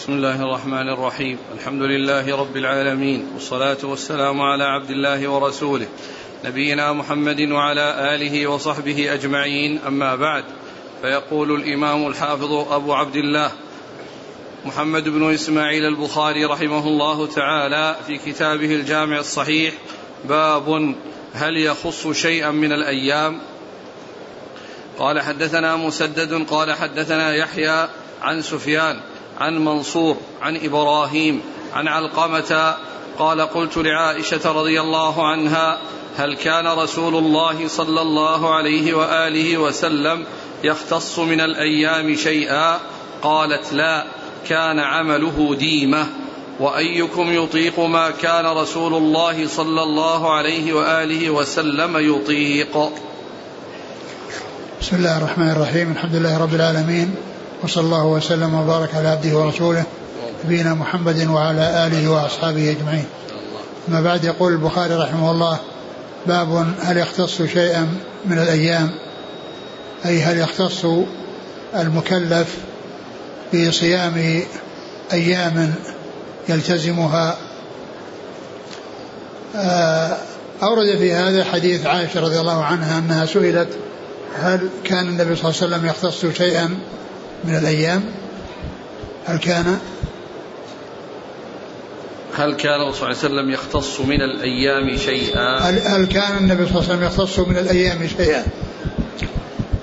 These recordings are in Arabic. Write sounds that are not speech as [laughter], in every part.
بسم الله الرحمن الرحيم. الحمد لله رب العالمين والصلاة والسلام على عبد الله ورسوله نبينا محمد وعلى آله وصحبه أجمعين. أما بعد فيقول الإمام الحافظ أبو عبد الله محمد بن إسماعيل البخاري رحمه الله تعالى في كتابه الجامع الصحيح باب هل يخص شيئا من الأيام؟ قال حدثنا مسدد قال حدثنا يحيى عن سفيان عن منصور عن إبراهيم عن علقمة قال قلت لعائشة رضي الله عنها هل كان رسول الله صلى الله عليه وآله وسلم يختص من الأيام شيئا؟ قالت لا كان عمله ديمة. وأيكم يطيق ما كان رسول الله صلى الله عليه وآله وسلم يطيق؟ بسم الله الرحمن الرحيم الحمد لله رب العالمين. وصلى الله وسلم وبارك على عبده ورسوله نبينا محمد وعلى آله وأصحابه أجمعين. أما بعد يقول البخاري رحمه الله باب هل يختص شيئا من الأيام أي هل يختص المكلف بصيام أيام يلتزمها آه، أورد في هذا حديث عائشة رضي الله عنها أنها سئلت هل كان النبي صلى الله عليه وسلم يختص شيئا من الأيام؟ هل كان؟ هل كان صلى الله عليه وسلم يختص من الأيام شيئا؟ هل, هل كان النبي صلى الله عليه وسلم يختص من الأيام شيئا؟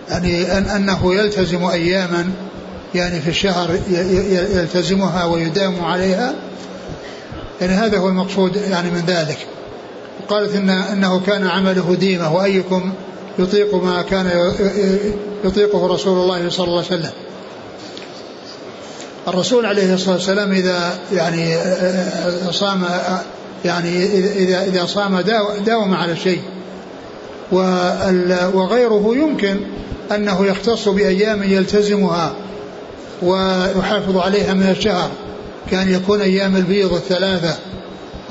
يعني أن أنه يلتزم أياما يعني في الشهر يلتزمها ويداوم عليها؟ يعني هذا هو المقصود يعني من ذلك. قالت إن أنه كان عمله ديمة وأيكم يطيق ما كان يطيقه رسول الله صلى الله عليه وسلم. الرسول عليه الصلاة والسلام إذا يعني صام يعني إذا إذا صام داوم على الشيء وغيره يمكن أنه يختص بأيام يلتزمها ويحافظ عليها من الشهر. كان يكون أيام البيض الثلاثة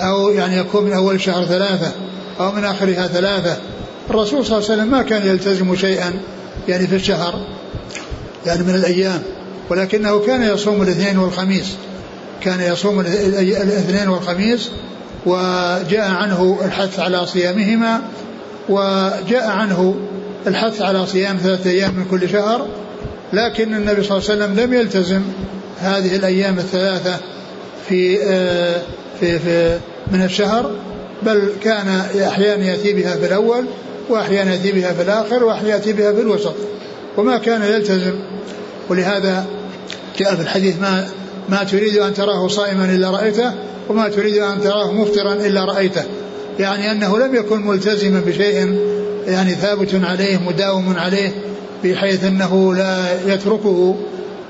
أو يعني يكون من أول شهر ثلاثة أو من آخرها ثلاثة. الرسول صلى الله عليه وسلم ما كان يلتزم شيئا يعني في الشهر يعني من الأيام. ولكنه كان يصوم الاثنين والخميس. كان يصوم الاثنين والخميس وجاء عنه الحث على صيامهما وجاء عنه الحث على صيام ثلاثة أيام من كل شهر لكن النبي صلى الله عليه وسلم لم يلتزم هذه الأيام الثلاثة في آه، في في من الشهر بل كان أحيانا يأتي بها في الأول وأحيانا يأتي بها في الآخر وأحيانا يأتي بها في الوسط وما كان يلتزم. ولهذا جاء في الحديث ما ما تريد أن تراه صائما إلا رأيته وما تريد أن تراه مفطرا إلا رأيته. يعني أنه لم يكن ملتزما بشيء يعني ثابت عليه مداوم عليه بحيث أنه لا يتركه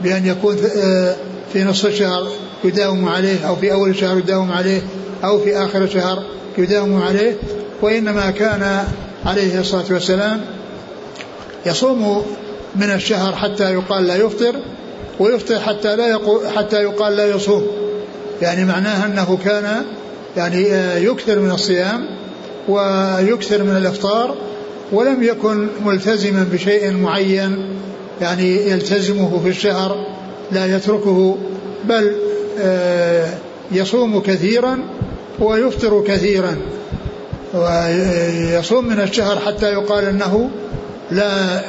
بأن يكون آه، في نصف الشهر يداوم عليه أو في أول الشهر يداوم عليه أو في آخر الشهر يداوم عليه. وإنما كان عليه الصلاة والسلام يصوم من الشهر حتى يقال لا يفطر ويفطر حتى لا حتى يقال لا يصوم. يعني معناها أنه كان يعني آه، يكثر من الصيام ويكثر من الإفطار ولم يكن ملتزما بشيء معين يعني يلتزمه في الشهر لا يتركه بل آه، يصوم كثيرا ويفطر كثيرا. ويصوم من الشهر حتى يقال أنه لا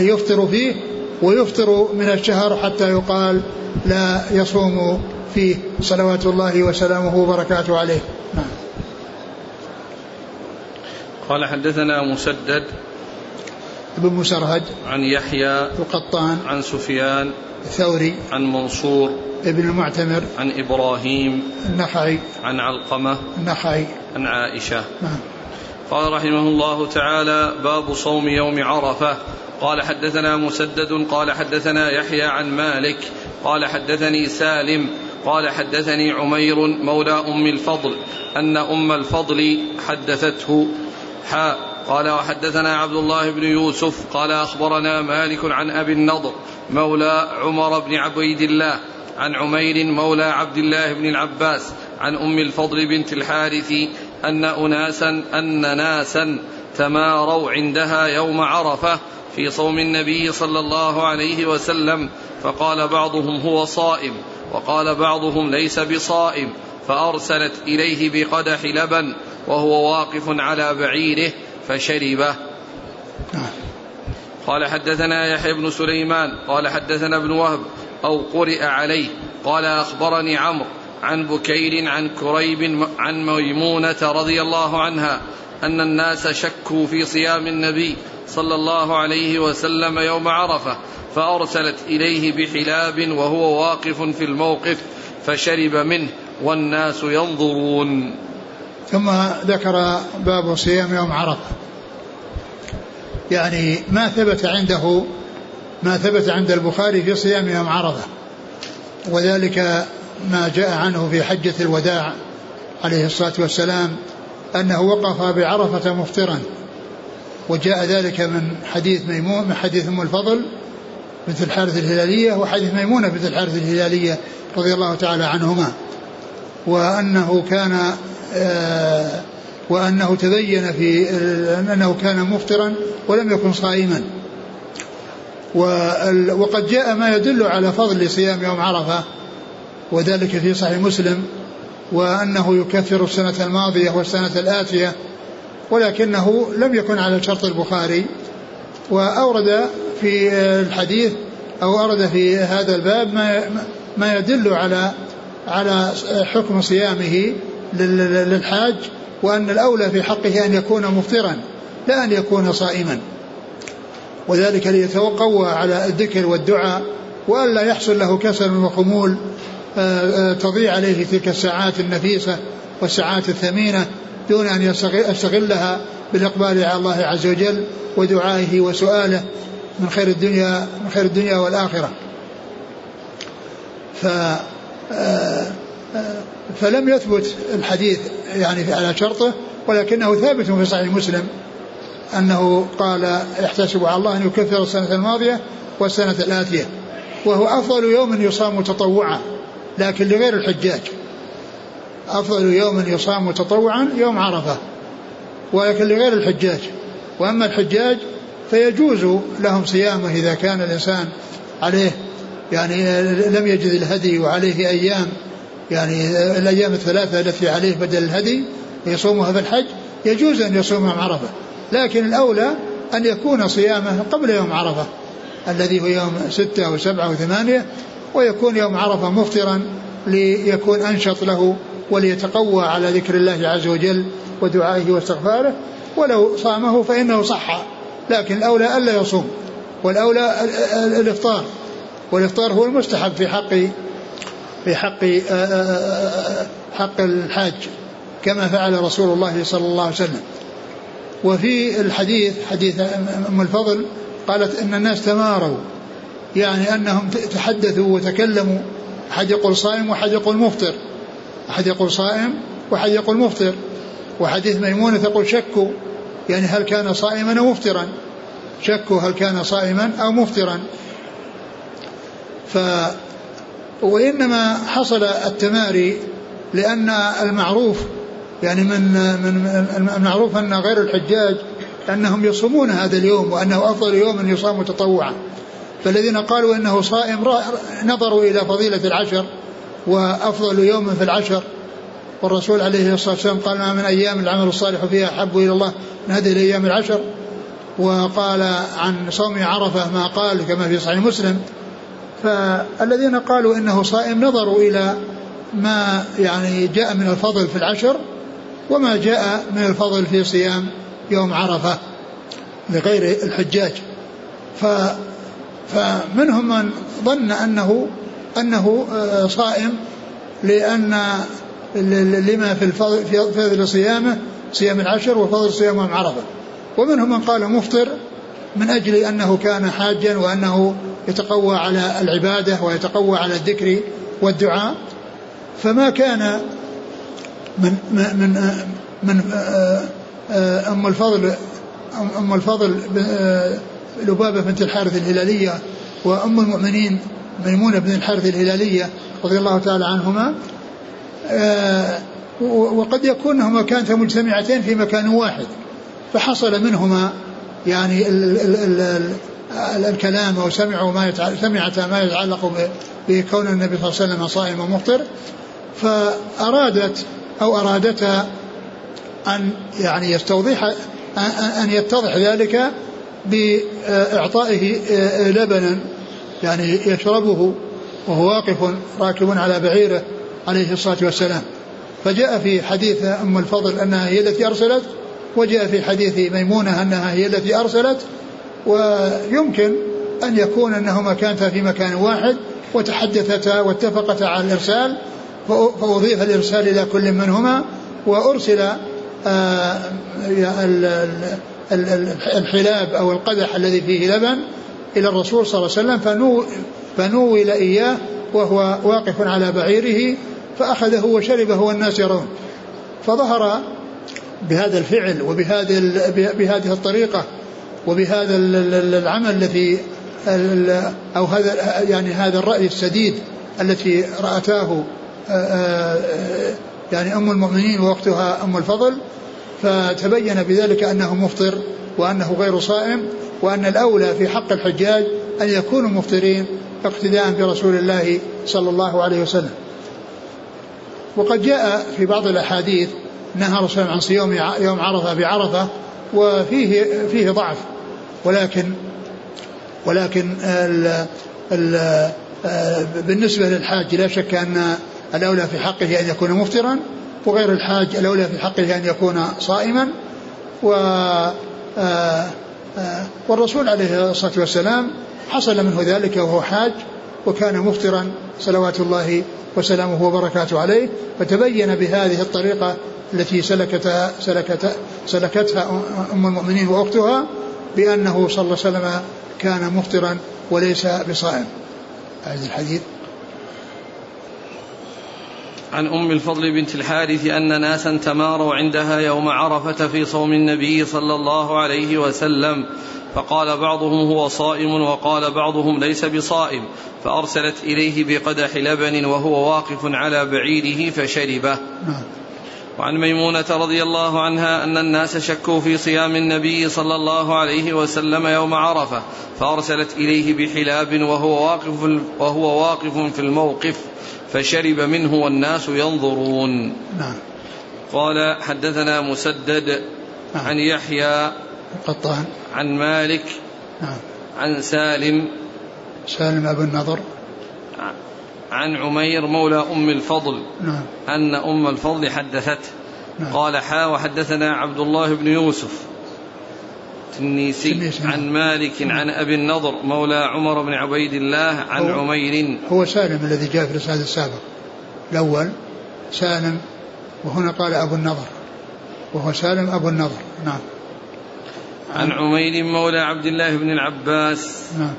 يفطر فيه ويفطر من الشهر حتى يقال لا يصوم فيه. صلوات الله وسلامه وبركاته عليه. نعم. قال حدثنا مسدد ابن مسرهد عن يحيى القطان عن سفيان الثوري عن منصور ابن المعتمر عن إبراهيم النخعي عن علقمة النخعي عن عائشة. نعم. قال رحمه الله تعالى باب صوم يوم عرفة. قال حدثنا مسدد قال حدثنا يحيى عن مالك قال حدثني سالم قال حدثني عمير مولى أم الفضل أن أم الفضل حدثته حاء قال وحدثنا عبد الله بن يوسف قال أخبرنا مالك عن أبي النضر مولى عمر بن عبيد الله عن عمير مولى عبد الله بن العباس عن أم الفضل بنت الحارث أن أناسا أن ناسا تماروا عندها يوم عرفة في صوم النبي صلى الله عليه وسلم فقال بعضهم هو صائم وقال بعضهم ليس بصائم فأرسلت إليه بقدح لبن وهو واقف على بعيره فشربه نعم. قال حدثنا يحيى بن سليمان قال حدثنا ابن وهب أو قرئ عليه قال أخبرني عمرو عن بكير عن كريب عن ميمونة رضي الله عنها أن الناس شكوا في صيام النبي صلى الله عليه وسلم يوم عرفة فأرسلت إليه بحلاب وهو واقف في الموقف فشرب منه والناس ينظرون. ثم ذكر باب صيام يوم عرفة. يعني ما ثبت عنده ما ثبت عند البخاري في صيام يوم عرفة. وذلك ما جاء عنه في حجة الوداع عليه الصلاة والسلام أنه وقف بعرفة مفطرا. وجاء ذلك من حديث ميمون من حديث أم الفضل بنت الحارث الهلالية وحديث ميمونة بنت الحارث الهلالية رضي الله تعالى عنهما. وأنه كان آه وأنه تبين في أنه كان مفطرا ولم يكن صائما. وقد جاء ما يدل على فضل صيام يوم عرفة وذلك في صحيح مسلم وأنه يكفر السنة الماضية والسنة الآتية ولكنه لم يكن على شرط البخاري وأورد في الحديث أو أورد في هذا الباب ما ما يدل على على حكم صيامه للحاج وأن الأولى في حقه أن يكون مفطرا لا أن يكون صائما. وذلك ليتوقوا على الذكر والدعاء وألا يحصل له كسل وخمول آه، آه، تضيع عليه تلك الساعات النفيسة والساعات الثمينة. دون أن يستغلها بالإقبال على الله عز وجل ودعائه وسؤاله من خير الدنيا من خير الدنيا والآخرة. ف آه، فلم يثبت الحديث يعني على شرطه ولكنه ثابت في صحيح مسلم أنه قال يحتسب على الله أن يكفر السنة الماضية والسنة الآتية وهو أفضل يوم يصام تطوعا لكن لغير الحجاج. أفضل يوم يصام تطوعا يوم عرفة ولكن لغير الحجاج. وأما الحجاج فيجوز لهم صيامه إذا كان الإنسان عليه يعني لم يجد الهدي وعليه أيام يعني الأيام الثلاثة التي عليه بدل الهدي يصومها في الحج يجوز أن يصوم يوم عرفة. لكن الأولى أن يكون صيامه قبل يوم عرفة الذي هو يوم ستة أو سبعة أو ثمانية ويكون يوم عرفة مفطرا ليكون أنشط له وليتقوى على ذكر الله عز وجل ودعائه واستغفاره. ولو صامه فإنه صح لكن الأولى ألا يصوم والأولى الإفطار. والإفطار هو المستحب في حق في حق حق الحاج كما فعل رسول الله صلى الله عليه وسلم. وفي الحديث حديث أم الفضل قالت إن الناس تماروا يعني أنهم تحدثوا وتكلموا أحد يقول صائم وأحد يقول مفطر. أحد يقول صائم وأحد يقول مفطر. وحديث ميمونة تقول شكوا يعني هل كان صائما أو مفطرا؟ شكوا هل كان صائما أو مفطرا. ف وإنما حصل التماري لأن المعروف يعني من من المعروف أن غير الحجاج أنهم يصومون هذا اليوم وأنه أفضل يوم يصام تطوعا فالذين قالوا إنه صائم نظروا إلى فضيلة العشر وأفضل يوم في العشر. والرسول عليه الصلاة والسلام قال ما من أيام العمل الصالح فيها أحب إلى الله من هذه الأيام العشر. وقال عن صوم عرفة ما قال كما في صحيح مسلم. فالذين قالوا إنه صائم نظروا إلى ما يعني جاء من الفضل في العشر وما جاء من الفضل في صيام يوم عرفة لغير الحجاج. ف فمنهم من ظن أنه أنه آه، صائم لأن لما في فضل صيامه صيام العشر وفضل صيام يوم عرفة ومنهم من قال مفطر من أجل أنه كان حاجا وأنه يتقوى على العبادة ويتقوى على الذكر والدعاء. فما كان من من من آه، آه، أم الفضل أم الفضل لبابة بنت الحارث الهلالية وأم المؤمنين ميمونة بن الحارث الهلالية رضي الله تعالى عنهما آه، وقد يكونهما كانتا مجتمعتين في مكان واحد فحصل منهما يعني ال ال ال الكلام أو سمعوا ما سمعت ما يتعلق بكون النبي صلى الله عليه وسلم صائم ومفطر فأرادت أو أرادتا أن يعني يستوضح أن يتضح ذلك بإعطائه لبنا. يعني يشربه وهو واقف راكب على بعيره عليه الصلاة والسلام. فجاء في حديث أم الفضل أنها هي التي أرسلت وجاء في حديث ميمونة أنها هي التي أرسلت ويمكن أن يكون أنهما كانتا في مكان واحد وتحدثتا واتفقتا على الإرسال فأضيف الإرسال إلى كل منهما وأرسل آه، الحلاب أو القدح الذي فيه لبن إلى الرسول صلى الله عليه وسلم فنو فنول إياه وهو واقف على بعيره فأخذه وشربه والناس يرون. فظهر بهذا الفعل وبهذه بهذه الطريقة وبهذا العمل الذي أو هذا يعني هذا الرأي السديد التي رأتاه يعني أم المؤمنين ووقتها أم الفضل فتبين بذلك أنه مفطر. وأنه غير صائم وأن الأولى في حق الحجاج أن يكونوا مفطرين اقتداء برسول الله صلى الله عليه وسلم. وقد جاء في بعض الأحاديث نهى رسول عن صيام يوم عرفة بعرفة وفيه فيه ضعف. ولكن ولكن ال ال بالنسبة للحاج لا شك أن الأولى في حقه أن يكون مفطرا وغير الحاج الأولى في حقه أن يكون صائما. و والرسول عليه الصلاة والسلام حصل منه ذلك وهو حاج وكان مفطرا صلوات الله وسلامه وبركاته عليه فتبين بهذه الطريقة التي سلكتها سلكتها سلكتها أم المؤمنين وأختها بأنه صلى الله عليه وسلم كان مفطرا وليس بصائم. هذا الحديث. عن أم الفضل بنت الحارث أن ناسا تماروا عندها يوم عرفة في صوم النبي صلى الله عليه وسلم. فقال بعضهم هو صائم وقال بعضهم ليس بصائم. فأرسلت إليه بقدح لبن وهو واقف على بعيره فشربه. وعن ميمونة رضي الله عنها أن الناس شكوا في صيام النبي صلى الله عليه وسلم يوم عرفة. فأرسلت إليه بحلاب وهو واقف وهو واقف في الموقف. فشرب منه والناس ينظرون. نعم. قال حدثنا مسدد نعم. عن يحيى قطان عن مالك نعم. عن سالم سالم أبو النضر. عن عمير مولى أم الفضل نعم. أن أم الفضل حدثته. نعم. قال حا وحدثنا عبد الله بن يوسف. التنيسي عن مالك عن أبي النضر مولى عمر بن عبيد الله عن هو عمير. هو سالم الذي جاء في الإسناد السابق الأول سالم وهنا قال أبو النضر. وهو سالم أبو النضر. نعم. عن عمير مولى عبد الله بن العباس. نعم.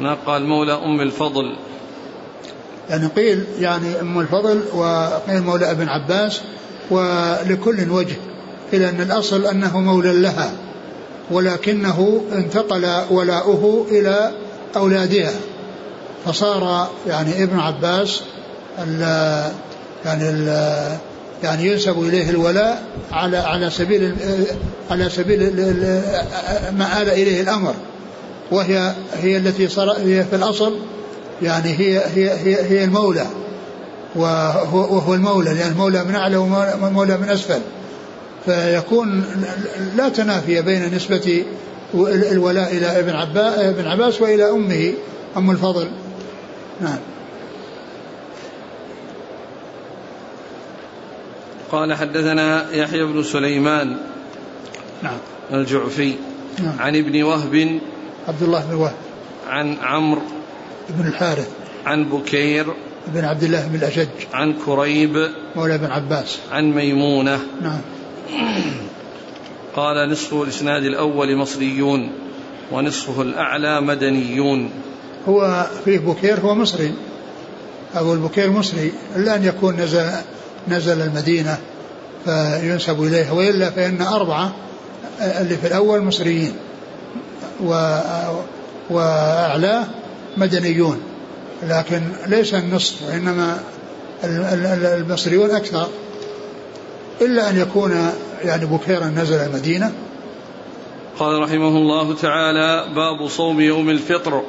هنا قال مولى أم الفضل. يعني قيل يعني أم الفضل وقيل مولى ابن عباس ولكل وجه إلى أن الأصل أنه مولى لها. ولكنه انتقل ولاؤه إلى أولادها. فصار يعني ابن عباس ال يعني ال يعني ينسب إليه الولاء على على سبيل على سبيل ما آل إليه الأمر. وهي هي التي صار هي في الأصل يعني هي هي هي, هي المولى. وهو, وهو المولى لأن المولى من أعلى ومولى من أسفل. فيكون لا تنافي بين نسبة الولاء إلى ابن عباس, ابن عباس وإلى أمه أم الفضل. نعم. قال حدثنا يحيى بن سليمان نعم. الجعفي نعم. عن ابن وهب عبد الله بن وهب. عن عمرو بن الحارث. عن بكير بن عبد الله بن الأشج. عن كريب مولى بن عباس. عن ميمونة. نعم. [coughs] قال نصف الإسناد الأول مصريون ونصفه الأعلى مدنيون. هو فيه بكير هو مصري. أبو البكير مصري. إلا أن يكون نزل نزل المدينة فينسب إليه وإلا فإن أربعة اللي في الأول مصريين و وأعلاه مدنيون. لكن ليس النصف وإنما المصريون أكثر. إلا أن يكون يعني بكيرا نزل المدينة. قال رحمه الله تعالى باب صوم يوم الفطر.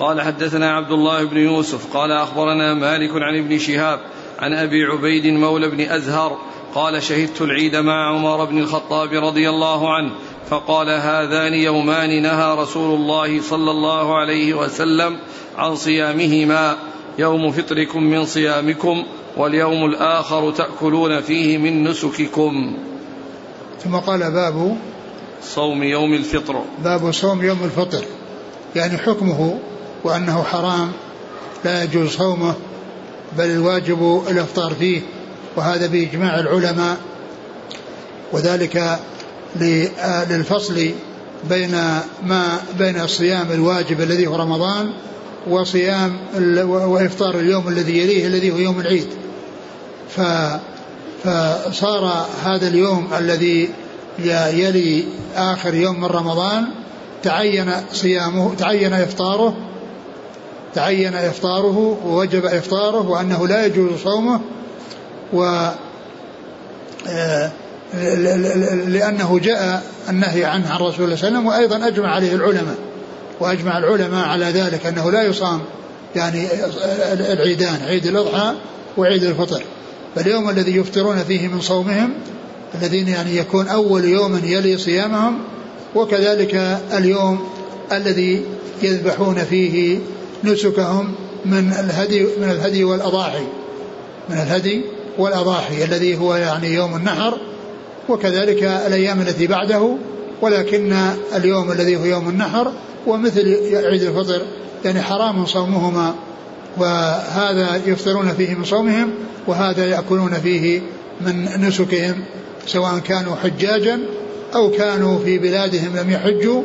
قال حدثنا عبد الله بن يوسف. قال أخبرنا مالك عن ابن شهاب عن أبي عبيد مولى بن أزهر. قال شهدت العيد مع عمر بن الخطاب رضي الله عنه فقال هذان يومان نهى رسول الله صلى الله عليه وسلم عن صيامهما. يوم فطركم من صيامكم. واليوم الآخر تأكلون فيه من نسككم. ثم قال باب صوم يوم الفطر. باب صوم يوم الفطر. يعني حكمه وأنه حرام لا يجوز صومه بل الواجب الإفطار فيه وهذا بإجماع العلماء. وذلك للفصل بين ما بين الصيام الواجب الذي هو رمضان وصيام وإفطار اليوم الذي يليه الذي هو يوم العيد. ف فصار هذا اليوم الذي يلي آخر يوم من رمضان تعين صيامه تعين إفطاره تعين إفطاره ووجب إفطاره وأنه لا يجوز صومه و آه، لأنه جاء النهي عنه عن رسول الله صلى الله عليه وسلم وأيضا أجمع عليه العلماء وأجمع العلماء على ذلك أنه لا يصام يعني العيدان عيد الأضحى وعيد الفطر. فاليوم الذي يفطرون فيه من صومهم الذين يعني يكون أول يوم يلي صيامهم وكذلك اليوم الذي يذبحون فيه نسكهم من الهدي من الهدي والأضاحي من الهدي والأضاحي الذي هو يعني يوم النحر وكذلك الأيام التي بعده ولكن اليوم الذي هو يوم النحر ومثل عيد الفطر يعني حرام صومهما وهذا يفطرون فيه من صومهم وهذا يأكلون فيه من نسكهم سواء كانوا حجاجا أو كانوا في بلادهم لم يحجوا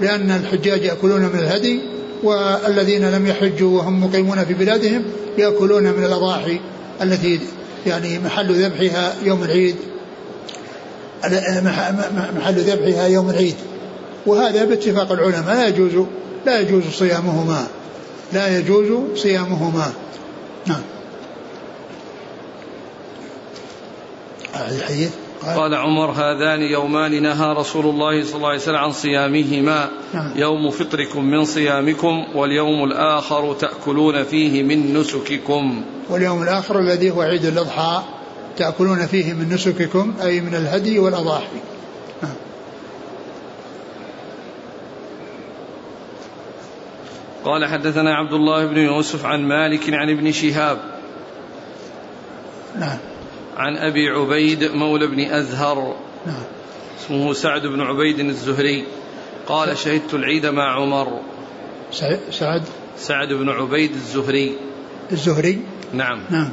لأن الحجاج يأكلون من الهدي والذين لم يحجوا وهم مقيمون في بلادهم يأكلون من الأضاحي التي يعني محل ذبحها يوم العيد. محل ذبحها يوم العيد. وهذا باتفاق العلماء لا يجوز لا يجوز صيامهما. لا يجوز صيامهما. نعم. الحديث قال, قال عمر هذان يومان نهى رسول الله صلى الله عليه وسلم عن صيامهما. نعم. يوم فطركم من صيامكم واليوم الآخر تأكلون فيه من نسككم. واليوم الآخر الذي هو عيد الأضحى تأكلون فيه من نسككم أي من الهدي والأضاحي. قال حدثنا عبد الله بن يوسف عن مالك عن ابن شهاب. نعم. عن أبي عبيد مولى بن أزهر. نعم. اسمه سعد بن عبيد الزهري. قال شهدت العيد مع عمر. سعد. سعد بن عبيد الزهري. الزهري؟ نعم. نعم.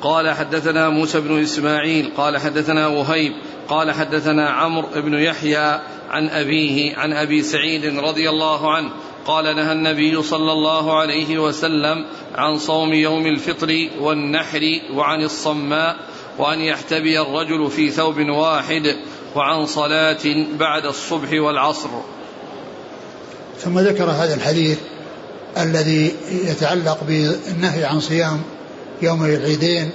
قال حدثنا موسى بن إسماعيل. قال حدثنا وهيب. قال حدثنا عمرو بن يحيى عن أبيه عن أبي سعيد رضي الله عنه. قال نهى النبي صلى الله عليه وسلم عن صوم يوم الفطر والنحر وعن الصماء وأن يحتبي الرجل في ثوب واحد وعن صلاة بعد الصبح والعصر. ثم ذكر هذا الحديث الذي يتعلق بالنهي عن صيام يوم العيدين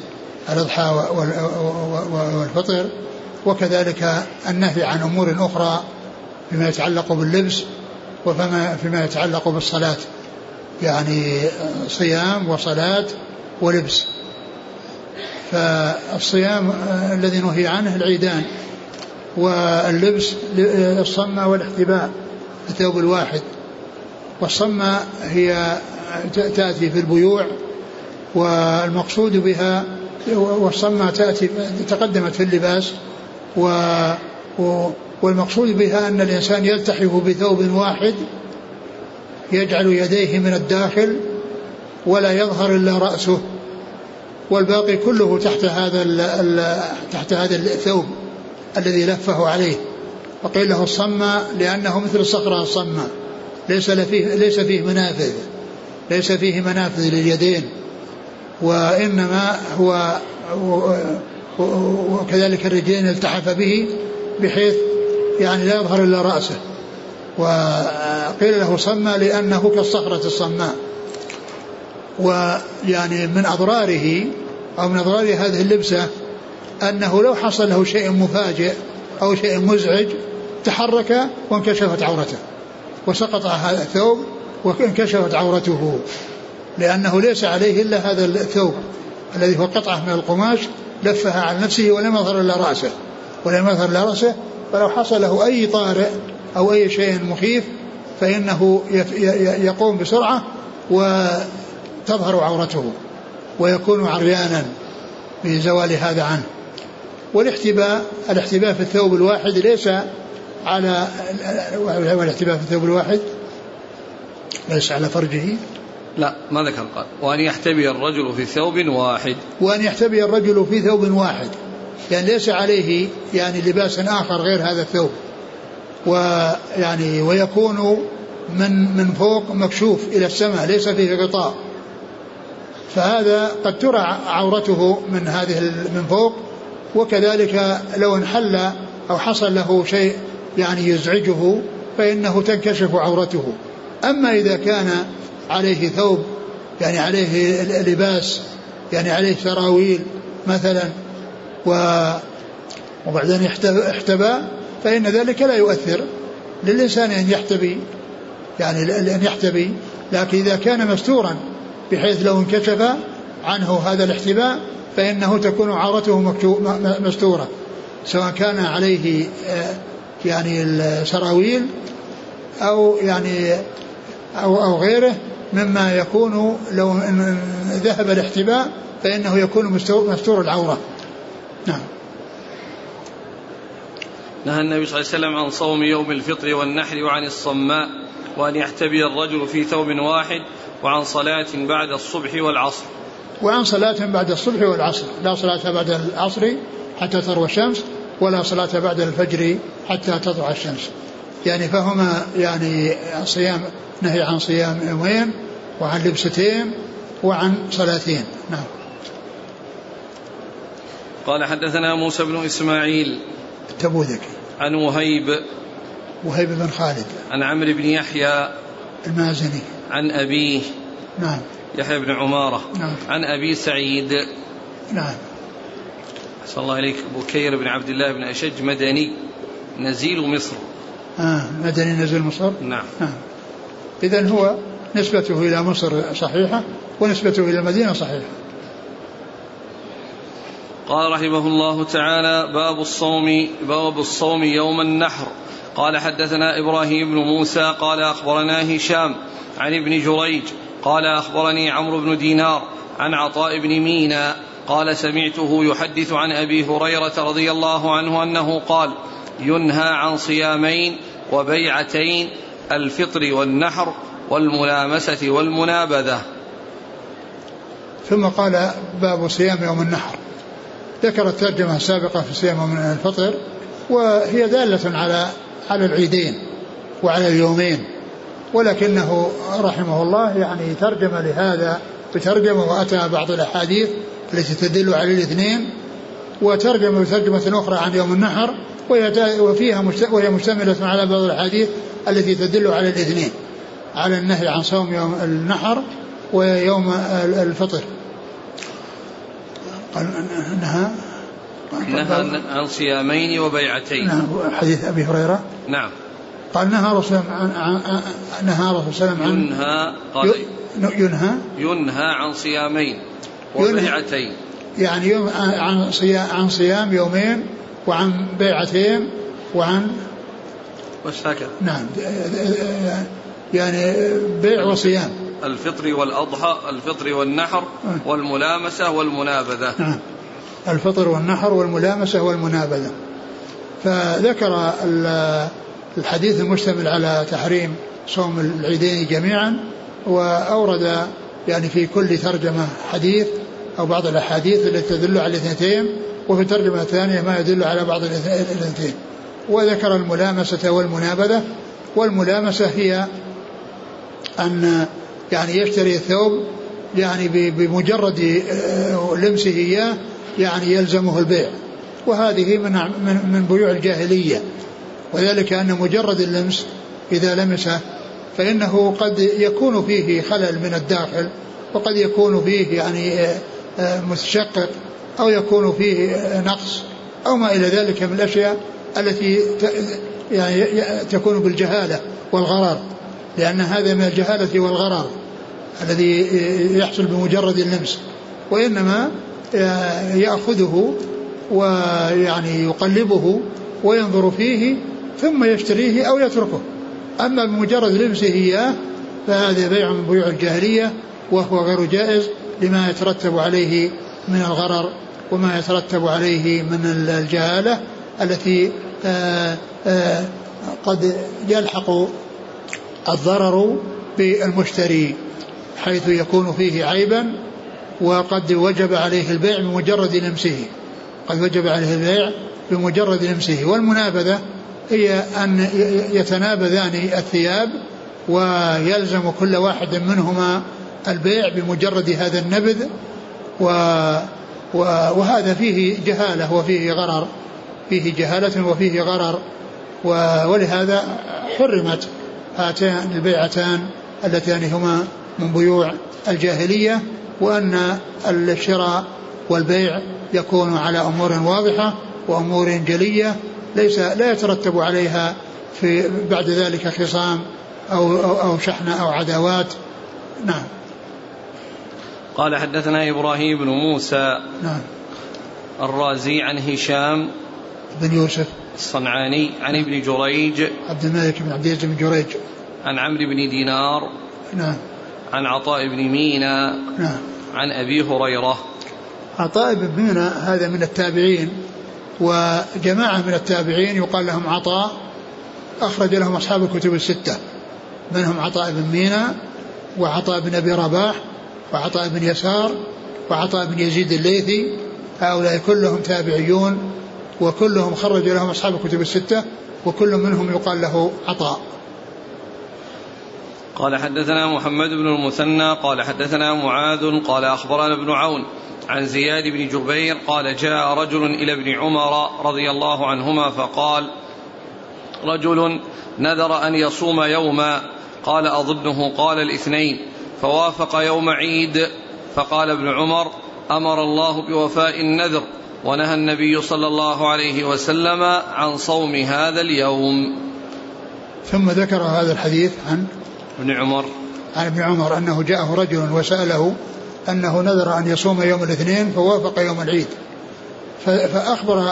الأضحى والفطر وكذلك النهي عن أمور أخرى فيما يتعلق باللبس وفيما فيما يتعلق بالصلاة. يعني صيام وصلاة ولبس. فالصيام الذي نهي عنه العيدان. واللبس الصمة والاحتباء الثوب الواحد. والصمة هي تأتي في البيوع. والمقصود بها والصمة تأتي تقدمت في اللباس. و والمقصود بها أن الإنسان يلتحف بثوب واحد يجعل يديه من الداخل ولا يظهر إلا رأسه والباقي كله تحت هذا ال تحت هذا الثوب الذي لفه عليه. وقيل له الصمة لأنه مثل الصخرة الصمة ليس فيه ليس فيه منافذ ليس فيه منافذ لليدين وإنما هو وكذلك الرجلين التحف به بحيث يعني لا يظهر إلا رأسه. وقيل له صمى لأنه كالصخرة الصماء. ويعني من أضراره أو من أضرار هذه اللبسة أنه لو حصل له شيء مفاجئ أو شيء مزعج تحرك وانكشفت عورته. وسقط هذا الثوب وانكشفت عورته. لأنه ليس عليه إلا هذا الثوب الذي هو قطعة من القماش لفها على نفسه ولم يظهر إلا رأسه. ولم يظهر إلا رأسه فلو حصل له أي طارئ أو أي شيء مخيف فإنه يقوم بسرعة وتظهر عورته ويكون عريانا بزوال هذا عنه. والاحتباء الاحتباء في الثوب الواحد ليس على والاحتباء في الثوب الواحد ليس على فرجه. لا ما ذكر قال. وأن يحتبي الرجل في ثوب واحد. وأن يحتبي الرجل في ثوب واحد. يعني ليس عليه يعني لباس آخر غير هذا الثوب. ويعني ويكون من من فوق مكشوف إلى السماء ليس فيه غطاء. فهذا قد ترى عورته من هذه من فوق وكذلك لو انحل أو حصل له شيء يعني يزعجه فإنه تنكشف عورته. أما إذا كان عليه ثوب يعني عليه لباس يعني عليه سراويل مثلا و وبعدين احتبى فإن ذلك لا يؤثر للإنسان أن يحتبي يعني أن يحتبي لكن إذا كان مستورا بحيث لو انكشف عنه هذا الاحتباء فإنه تكون عورته مستورة سواء كان عليه آه، يعني السراويل أو يعني أو أو غيره مما يكون لو ذهب الاحتباء فإنه يكون مستور العورة. نعم. نهى النبي صلى الله عليه وسلم عن صوم يوم الفطر والنحر وعن الصماء وأن يحتبي الرجل في ثوب واحد وعن صلاة بعد الصبح والعصر. وعن صلاة بعد الصبح والعصر. لا صلاة بعد العصر حتى تروى الشمس ولا صلاة بعد الفجر حتى تطلع الشمس. يعني فهما يعني صيام نهي عن صيام يومين وعن لبستين وعن صلاتين. نعم. قال حدثنا موسى بن إسماعيل التبوذكي عن وهيب. وهيب بن خالد. عن عمرو بن يحيى. المازني. عن أبيه. نعم. يحيى بن عمارة. نعم. عن أبي سعيد. نعم. صلى الله عليك بكير بن عبد الله بن أشج مدني. نزيل مصر. آه مدني نزيل مصر؟ نعم, نعم. إذا هو نسبته إلى مصر صحيحة ونسبته إلى المدينة صحيحة. قال رحمه الله تعالى باب الصوم باب الصوم يوم النحر. قال حدثنا إبراهيم بن موسى قال أخبرنا هشام عن ابن جريج قال أخبرني عمرو بن دينار عن عطاء بن مينا قال سمعته يحدث عن أبي هريرة رضي الله عنه أنه قال ينهى عن صيامين وبيعتين الفطر والنحر والملامسة والمنابذة. ثم قال باب صيام يوم النحر. ذكر الترجمة السابقة في صيام من الفطر وهي دالة على على العيدين وعلى اليومين ولكنه رحمه الله يعني ترجم لهذا بترجمة وأتى بعض الأحاديث التي تدل على الاثنين وترجم بترجمة أخرى عن يوم النحر وفيها وهي مشتملة على بعض الأحاديث التي تدل على الاثنين على النهي عن صوم يوم النحر ويوم الفطر. قال نهى نهى عن صيامين وبيعتين. نعم حديث أبي هريرة. نعم. قال نهى رسول عن نهى رسول الله عن ينهى قال ينهى. ينهى عن صيامين وبيعتين. يعني يوم عن صيام عن صيام يومين وعن بيعتين وعن بس هكذا. نعم. يعني بيع وصيام. الفطر والأضحى الفطر والنحر والملامسة والمنابذة. نعم الفطر والنحر والملامسة والمنابذة. فذكر الحديث المشتمل على تحريم صوم العيدين جميعا وأورد يعني في كل ترجمة حديث أو بعض الأحاديث التي تدل على الاثنتين وفي الترجمة الثانية ما يدل على بعض الاثنتين. وذكر الملامسة والمنابذة. والملامسة هي أن يعني يشتري الثوب يعني بمجرد آه، لمسه إياه يعني يلزمه البيع. وهذه من من بيوع الجاهلية. وذلك أن مجرد اللمس إذا لمسه فإنه قد يكون فيه خلل من الداخل وقد يكون فيه يعني آه، آه، متشقق أو يكون فيه نقص أو ما إلى ذلك من الأشياء التي يعني تكون بالجهالة والغرر لأن هذا من الجهالة والغرر الذي يحصل بمجرد اللمس وإنما يأخذه ويعني يقلبه وينظر فيه ثم يشتريه أو يتركه. أما بمجرد لمسه إياه فهذا بيع من بيوع الجاهلية وهو غير جائز لما يترتب عليه من الغرر وما يترتب عليه من الجهالة التي آآ آآ قد يلحق الضرر بالمشتري. حيث يكون فيه عيبا وقد وجب عليه البيع بمجرد لمسه. قد وجب عليه البيع بمجرد لمسه. والمنابذة هي أن يتنابذان الثياب ويلزم كل واحد منهما البيع بمجرد هذا النبذ و وهذا فيه جهالة وفيه غرر. فيه جهالة وفيه غرر. ولهذا حرمت هاتان البيعتان اللتان هما من بيوع الجاهلية وأن الشراء والبيع يكون على أمور واضحة وأمور جلية ليس لا يترتب عليها في بعد ذلك خصام أو, أو, أو شحنة أو عداوات. نعم. قال حدثنا إبراهيم بن موسى نعم. الرازي عن هشام بن يوسف الصنعاني عن ابن جريج عبد الملك بن عبد العزيز بن جريج. عن عمرو بن دينار نعم. عن عطاء بن مينا نعم. عن أبي هريرة. عطاء بن مينا هذا من التابعين وجماعة من التابعين يقال لهم عطاء أخرج لهم أصحاب الكتب الستة. منهم عطاء بن مينا وعطاء بن أبي رباح وعطاء بن يسار وعطاء بن يزيد الليثي. هؤلاء كلهم تابعيون وكلهم خرج لهم أصحاب الكتب الستة وكل منهم يقال له عطاء. قال حدثنا محمد بن المثنى قال حدثنا معاذ قال أخبرنا ابن عون عن زياد بن جبير قال جاء رجل إلى ابن عمر رضي الله عنهما فقال رجل نذر أن يصوم يوما. قال أظنه قال الاثنين. فوافق يوم عيد فقال ابن عمر أمر الله بوفاء النذر. ونهى النبي صلى الله عليه وسلم عن صوم هذا اليوم. ثم ذكر هذا الحديث عن ابن عمر. عن ابن عمر أنه جاءه رجل وسأله أنه نذر أن يصوم يوم الاثنين فوافق يوم العيد. فأخبر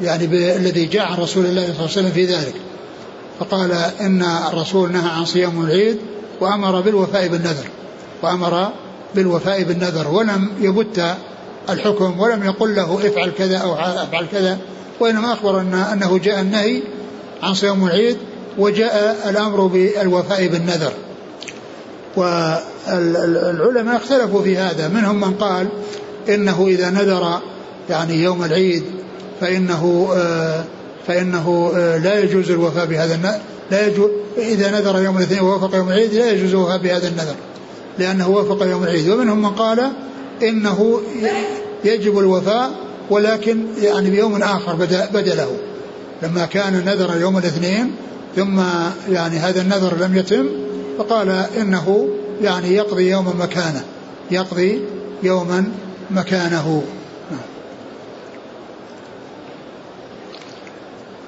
يعني بالذي جاء عن رسول الله صلى الله عليه وسلم في ذلك. فقال إن الرسول نهى عن صيام العيد وأمر بالوفاء بالنذر. وأمر بالوفاء بالنذر ولم يبت الحكم ولم يقل له افعل كذا أو افعل كذا. وإنما أخبر أن أنه جاء النهي عن صيام العيد وجاء الأمر بالوفاء بالنذر. والعلماء اختلفوا في هذا. منهم من قال إنه إذا نذر يعني يوم العيد فإنه آه فإنه آه لا يجوز الوفاء بهذا لا يجوز إذا نذر يوم الاثنين ووافق يوم العيد لا يجوز الوفاء بهذا النذر لأنه وافق يوم العيد. ومنهم من قال إنه يجب الوفاء ولكن يعني بيوم آخر بدله لما كان نذر يوم الاثنين ثم يعني هذا النذر لم يتم فقال إنه يعني يقضي يوما مكانه يقضي يوما مكانه.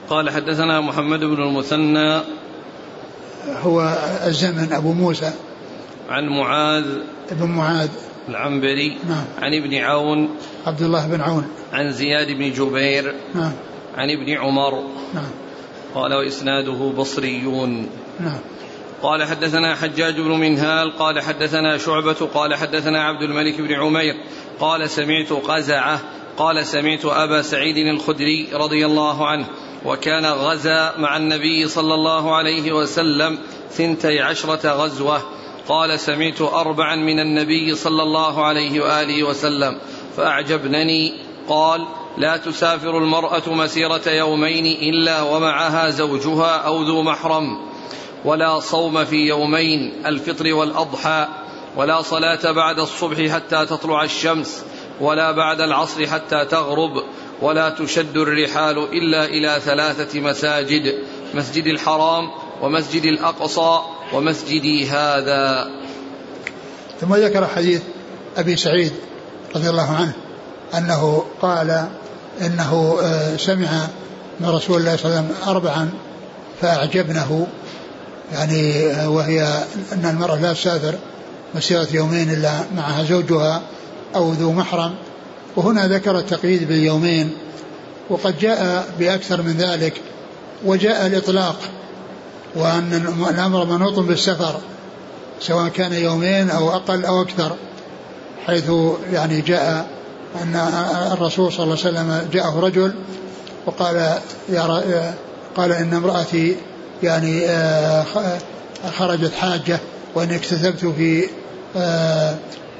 قال حدثنا محمد بن المثنى. هو الزمن أبو موسى. عن معاذ بن معاذ. العنبري. نعم. عن ابن عون. عبد الله بن عون. عن زياد بن جبير. نعم. عن ابن عمر. نعم. قال وإسناده بصريون. نعم. قال حدثنا حجاج بن منهال قال حدثنا شعبة قال حدثنا عبد الملك بن عمير قال سمعت قزعة قال سمعت أبا سعيد الخدري رضي الله عنه وكان غزا مع النبي صلى الله عليه وسلم ثنتي عشرة غزوة. قال سمعت أربعا من النبي صلى الله عليه وآله وسلم فأعجبنني قال لا تسافر المرأة مسيرة يومين إلا ومعها زوجها أو ذو محرم ولا صوم في يومين الفطر والأضحى ولا صلاة بعد الصبح حتى تطلع الشمس ولا بعد العصر حتى تغرب ولا تشد الرحال إلا إلى ثلاثة مساجد مسجد الحرام ومسجد الأقصى ومسجدي هذا. ثم ذكر حديث أبي سعيد رضي الله عنه أنه قال إنه سمع من رسول الله صلى الله عليه وسلم أربعا فأعجبنه. يعني وهي أن المرأة لا تسافر مسيرة يومين إلا معها زوجها أو ذو محرم. وهنا ذكر التقييد باليومين. وقد جاء بأكثر من ذلك وجاء الإطلاق وأن الأمر منوط بالسفر سواء كان يومين أو أقل أو أكثر حيث يعني جاء أن الرسول صلى الله عليه وسلم جاءه رجل وقال يا قال إن امرأتي يعني آه، خرجت حاجة وأني اكتسبت في آه،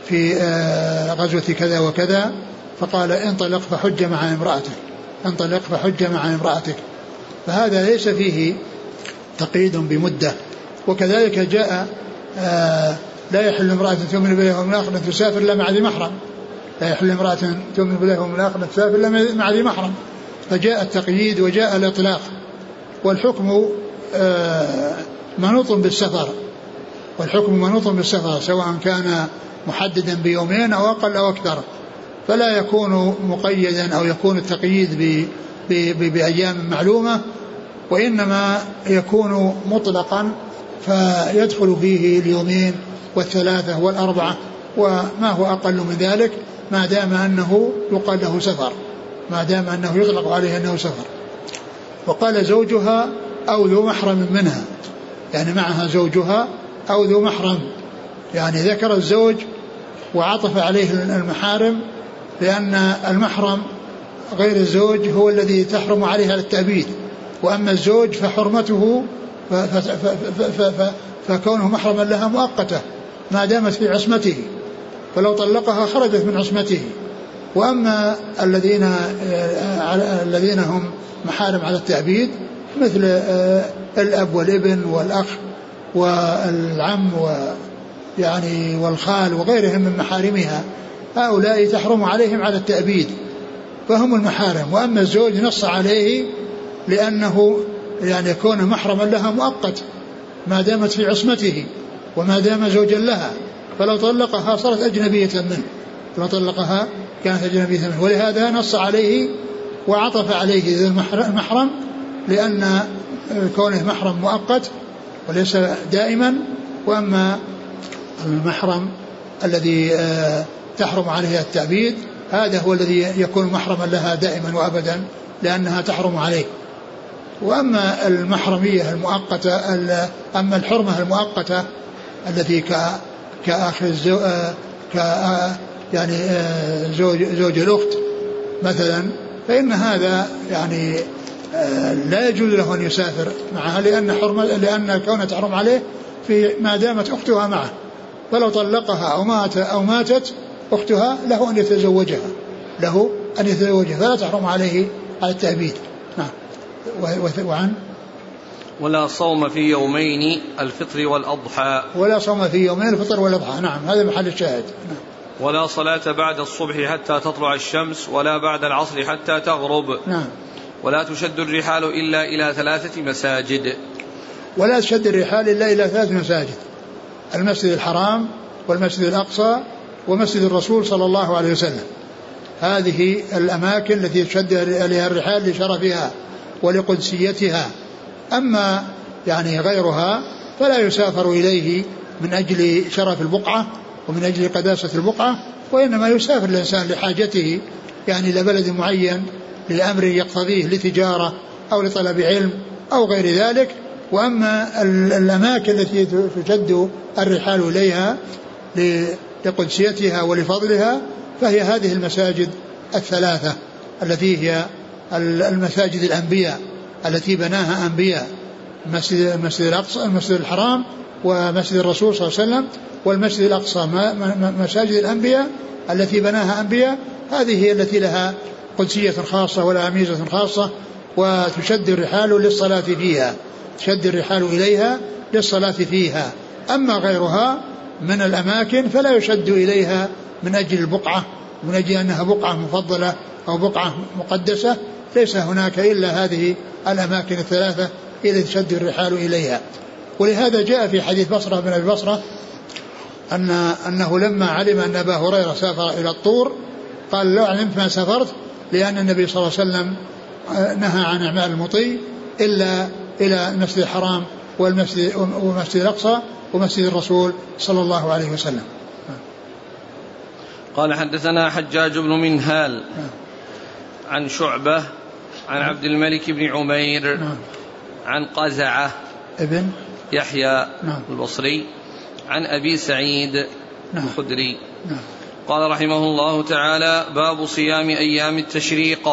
في آه، غزوة كذا وكذا. فقال انطلق فحج مع امرأتك انطلق فحج مع امرأتك. فهذا ليس فيه تقييد بمدة وكذلك جاء لا يحل امرأة تؤمن بالله واليوم الآخر أن تسافر إلا مع ذي محرم. لا يحل امرأة تؤمن بالله واليوم الآخر أن إلا مع ذي محرم. فجاء التقييد وجاء الإطلاق. والحكم آه، منوط بالسفر. والحكم منوط بالسفر سواء كان محددا بيومين أو أقل أو أكثر. فلا يكون مقيدا أو يكون التقييد بأيام معلومة وإنما يكون مطلقا فيدخل فيه اليومين والثلاثة والأربعة وما هو أقل من ذلك. ما دام أنه يقال له سفر ما دام أنه يطلق عليه أنه سفر. وقال زوجها أو ذو محرم منها يعني معها زوجها أو ذو محرم. يعني ذكر الزوج وعطف عليه المحارم لأن المحرم غير الزوج هو الذي تحرم عليها التأبيد. وأما الزوج فحرمته فكونه محرما لها مؤقتة ما دامت في عصمته. فلو طلقها خرجت من عصمته. وأما الذين الذين هم محارم على التعبيد مثل الأب والابن والأخ والعم ويعني والخال وغيرهم من محارمها هؤلاء تحرم عليهم على التأبيد فهم المحارم. وأما الزوج نص عليه لأنه يعني يكون محرما لها مؤقت ما دامت في عصمته وما دام زوجا لها. فلو طلقها صارت أجنبية منه. لو طلقها كانت أجنبية منه. ولهذا نص عليه وعطف عليه ذي المحرم لأن كونه محرم مؤقت وليس دائما. وأما المحرم الذي آه، تحرم عليه التعبيد هذا هو الذي يكون محرما لها دائما وأبدا لأنها تحرم عليه. وأما المحرمية المؤقتة أما الحرمة المؤقتة التي كأخ الزو... آه، ك آه، يعني آه، زوج زوج الأخت مثلا فإن هذا يعني لا يجوز له أن يسافر معها لأن حرمة لأن الكون تحرم عليه في ما دامت أختها معه. فلو طلقها أو مات أو ماتت أختها له أن يتزوجها. له أن يتزوجها. فلا تحرم عليه على التأبيد. نعم. وعن؟ ولا صوم في يومين الفطر والأضحى. ولا صوم في يومين الفطر والأضحى. نعم هذا محل الشاهد. نعم. ولا صلاة بعد الصبح حتى تطلع الشمس ولا بعد العصر حتى تغرب. نعم. ولا تشد الرحال إلا إلى ثلاثة مساجد. ولا تشد الرحال إلا إلى ثلاث مساجد. المسجد الحرام والمسجد الأقصى ومسجد الرسول صلى الله عليه وسلم. هذه الأماكن التي تشد إليها الرحال لشرفها ولقدسيتها. أما يعني غيرها فلا يسافر إليه من أجل شرف البقعة ومن أجل قداسة البقعة وإنما يسافر الإنسان لحاجته يعني إلى بلد معين لأمر يقتضيه لتجارة أو لطلب علم أو غير ذلك. وأما الأماكن التي تشد الرحال إليها لقدسيتها ولفضلها فهي هذه المساجد الثلاثة التي هي المساجد الأنبياء. التي بناها أنبياء مسجد المسجد الأقصى المسجد الحرام ومسجد الرسول صلى الله عليه وسلم والمسجد الأقصى مساجد الأنبياء التي بناها أنبياء. هذه هي التي لها قدسية خاصة ولها ميزة خاصة وتشد الرحال للصلاة فيها تشد الرحال إليها للصلاة فيها. أما غيرها من الأماكن فلا يشد إليها من أجل البقعة من أجل أنها بقعة مفضلة أو بقعة مقدسة ليس هناك إلا هذه الأماكن الثلاثة التي تشد الرحال إليها. ولهذا جاء في حديث بصرة بن أبي بصرة أن أنه لما علم أن أبا هريرة سافر إلى الطور قال لو علمت ما سافرت لأن النبي صلى الله عليه وسلم نهى عن أعمال المطي إلا إلى المسجد الحرام والمسجد والمسجد الأقصى ومسجد الرسول صلى الله عليه وسلم. قال حدثنا حجاج بن منهال عن شعبة عن عبد الملك بن عمير عن قزعة ابن يحيى نعم. البصري عن أبي سعيد نعم. الخدري. نعم. قال رحمه الله تعالى باب صيام أيام التشريق.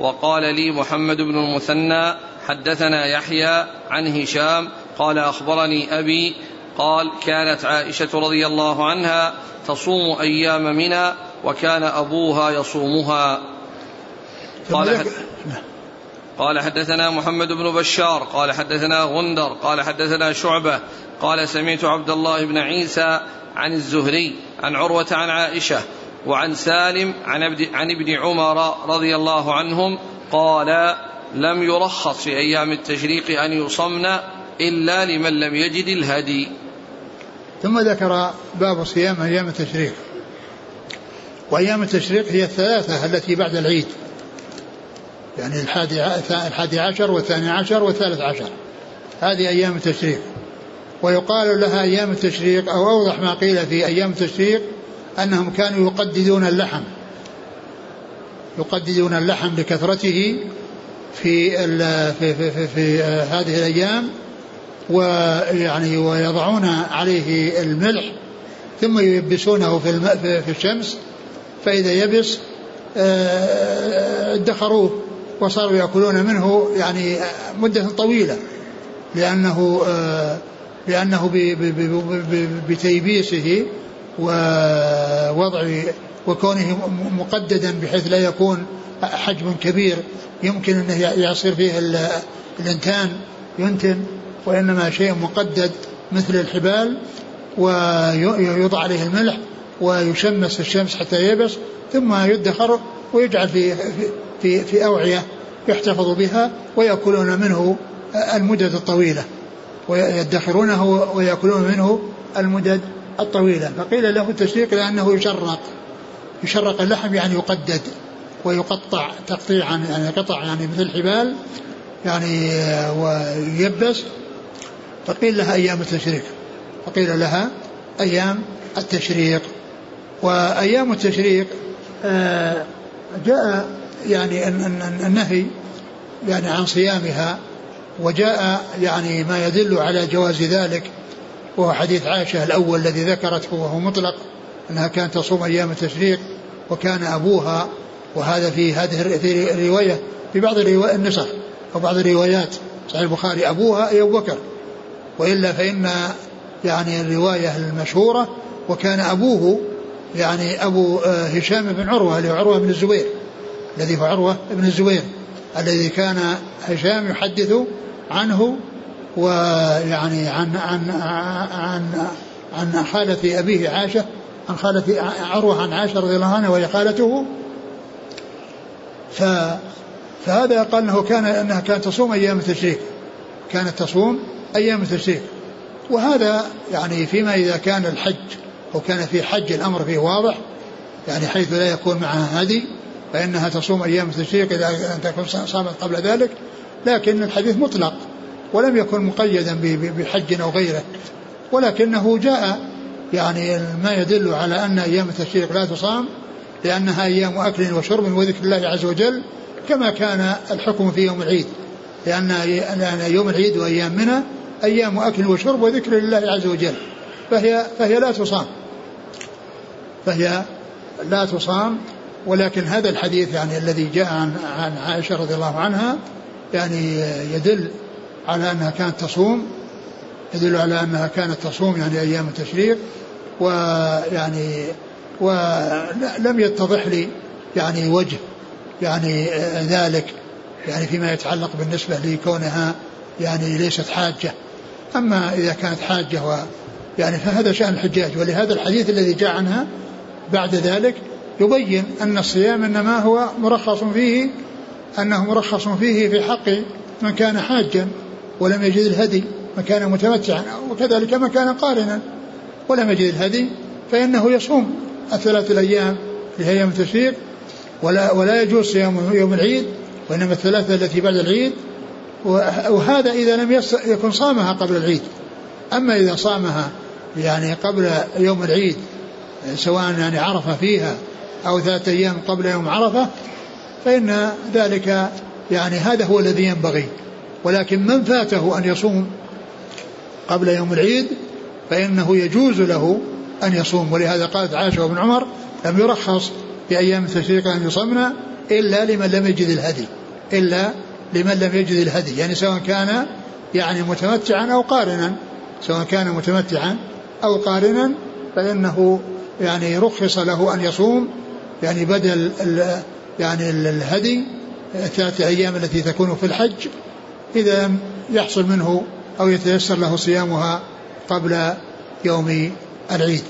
وقال لي محمد بن المثنى حدثنا يحيى عن هشام قال أخبرني أبي قال كانت عائشة رضي الله عنها تصوم أيام منى وكان أبوها يصومها. قال حد... قال حدثنا محمد بن بشار قال حدثنا غندر قال حدثنا شعبة قال سمعت عبد الله بن عيسى عن الزهري عن عروة عن عائشة وعن سالم عن, عن ابن عمر رضي الله عنهم قال لم يرخص في أيام التشريق أن يصمن إلا لمن لم يجد الهدي. ثم ذكر باب صيام أيام التشريق. وأيام التشريق هي الثلاثة التي بعد العيد. يعني الحادي عشر والثاني عشر والثالث عشر. هذه أيام التشريق. ويقال لها أيام التشريق أو أوضح ما قيل في أيام التشريق أنهم كانوا يقددون اللحم. يقددون اللحم لكثرته في في في, في, في هذه الأيام ويعني ويضعون عليه الملح ثم ييبسونه في في الشمس فإذا يبس آه، ادخروه. وصاروا يأكلون منه يعني مدة طويلة لأنه آه، لأنه بتيبيسه ووضع وكونه مقددا بحيث لا يكون حجم كبير يمكن أنه يصير فيه الإنتان ينتن وإنما شيء مقدد مثل الحبال ويوضع عليه الملح ويشمس الشمس حتى يبس ثم يدخر ويجعل في في في أوعية يحتفظ بها ويأكلون منه المدد الطويلة ويدخرونه ويأكلون منه المدد الطويلة. فقيل له التشريق لأنه يشرق يشرق اللحم يعني يقدد ويقطع تقطيعا يعني قطع يعني مثل الحبال يعني ويبس فقيل لها أيام التشريق فقيل لها أيام التشريق. وأيام التشريق آه، جاء يعني النهي يعني عن صيامها وجاء يعني ما يدل على جواز ذلك وهو حديث عائشة الأول الذي ذكرته وهو مطلق أنها كانت تصوم أيام التشريق وكان أبوها وهذا في هذه الرواية في بعض النسخ أو بعض الروايات صحيح البخاري أبوها أي أبو بكر وإلا فإن يعني الرواية المشهورة وكان أبوه يعني أبو آه، هشام بن عروة اللي عروة بن الزبير. الذي هو عروة بن الزبير الذي كان هشام يحدث عنه ويعني عن عن عن عن خالة أبيه عائشة عن خالة عروة عن عائشة رضي الله عنها وهي خالته. ف فهذا قال إنه كان إنها كانت تصوم أيام التشريق كانت تصوم أيام التشريق. وهذا يعني فيما إذا كان الحج أو كان في حج الأمر فيه واضح يعني حيث لا يكون معها هدي فإنها تصوم أيام التشريق إذا تكون صامت قبل ذلك لكن الحديث مطلق ولم يكن مقيدا بحج أو غيره ولكنه جاء يعني ما يدل على أن أيام التشريق لا تصام لأنها أيام أكل وشرب وذكر الله عز وجل كما كان الحكم في يوم العيد لأن يوم العيد وأيام منى أيام أكل وشرب وذكر لله عز وجل فهي فهي لا تصام فهي لا تصام ولكن هذا الحديث يعني الذي جاء عن عائشة رضي الله عنها يعني يدل على أنها كانت تصوم يدل على أنها كانت تصوم يعني أيام التشريق ويعني ولم يتضح لي يعني وجه يعني ذلك يعني فيما يتعلق بالنسبة لكونها يعني ليست حاجة. أما إذا كانت حاجة و يعني فهذا شأن الحجاج ولهذا الحديث الذي جاء عنها بعد ذلك يبين أن الصيام إنما هو مرخص فيه أنه مرخص فيه في حق من كان حاجا ولم يجد الهدي من كان متمتعا وكذلك من كان قارنا ولم يجد الهدي فإنه يصوم الثلاث الأيام في أيام التشريق ولا ولا يجوز صيام يوم العيد وإنما الثلاثة التي بعد العيد وهذا إذا لم يكن صامها قبل العيد. أما إذا صامها يعني قبل يوم العيد سواء يعني عرف فيها أو ثلاثة أيام قبل يوم عرفة فإن ذلك يعني هذا هو الذي ينبغي. ولكن من فاته أن يصوم قبل يوم العيد فإنه يجوز له أن يصوم. ولهذا قالت عائشة وابن عمر لم يرخص في أيام التشريق أن يصمنا إلا لمن لم يجد الهدي إلا لمن لم يجد الهدي. يعني سواء كان يعني متمتعا أو قارنا سواء كان متمتعا أو قارنا فإنه يعني رخص له أن يصوم يعني بدل يعني الهدي الثلاثة أيام التي تكون في الحج إذا لم يحصل منه أو يتيسر له صيامها قبل يوم العيد.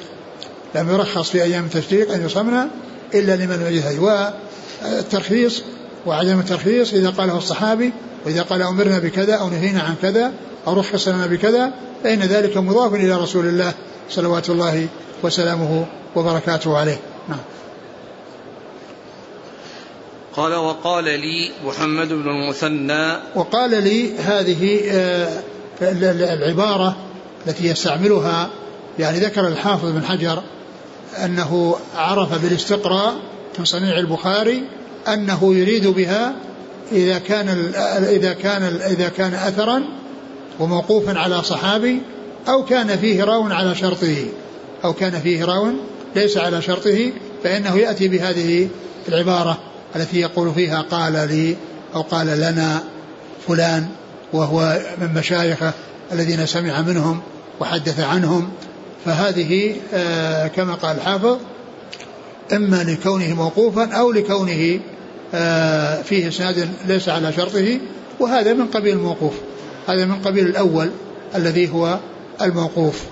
لم يرخص في أيام التشريق أن يصمنا إلا لمن وجد هدي والترخيص وعدم الترخيص إذا قاله الصحابي وإذا قال أمرنا بكذا أو نهينا عن كذا أو رخص لنا بكذا فإن ذلك مضاف إلى رسول الله صلوات الله وسلامه وبركاته عليه نعم قال وقال لي محمد بن المثنى. وقال لي هذه آه، العبارة التي يستعملها يعني ذكر الحافظ بن حجر أنه عرف بالاستقراء من صنيع البخاري أنه يريد بها إذا كان إذا كان إذا كان أثرا وموقوفا على صحابي أو كان فيه راو على شرطه أو كان فيه راو ليس على شرطه فإنه يأتي بهذه العبارة. التي يقول فيها قال لي أو قال لنا فلان وهو من مشايخه الذين سمع منهم وحدث عنهم. فهذه آه، كما قال الحافظ إما لكونه موقوفا أو لكونه آه، فيه إسناد ليس على شرطه وهذا من قبيل الموقوف. هذا من قبيل الأول الذي هو الموقوف.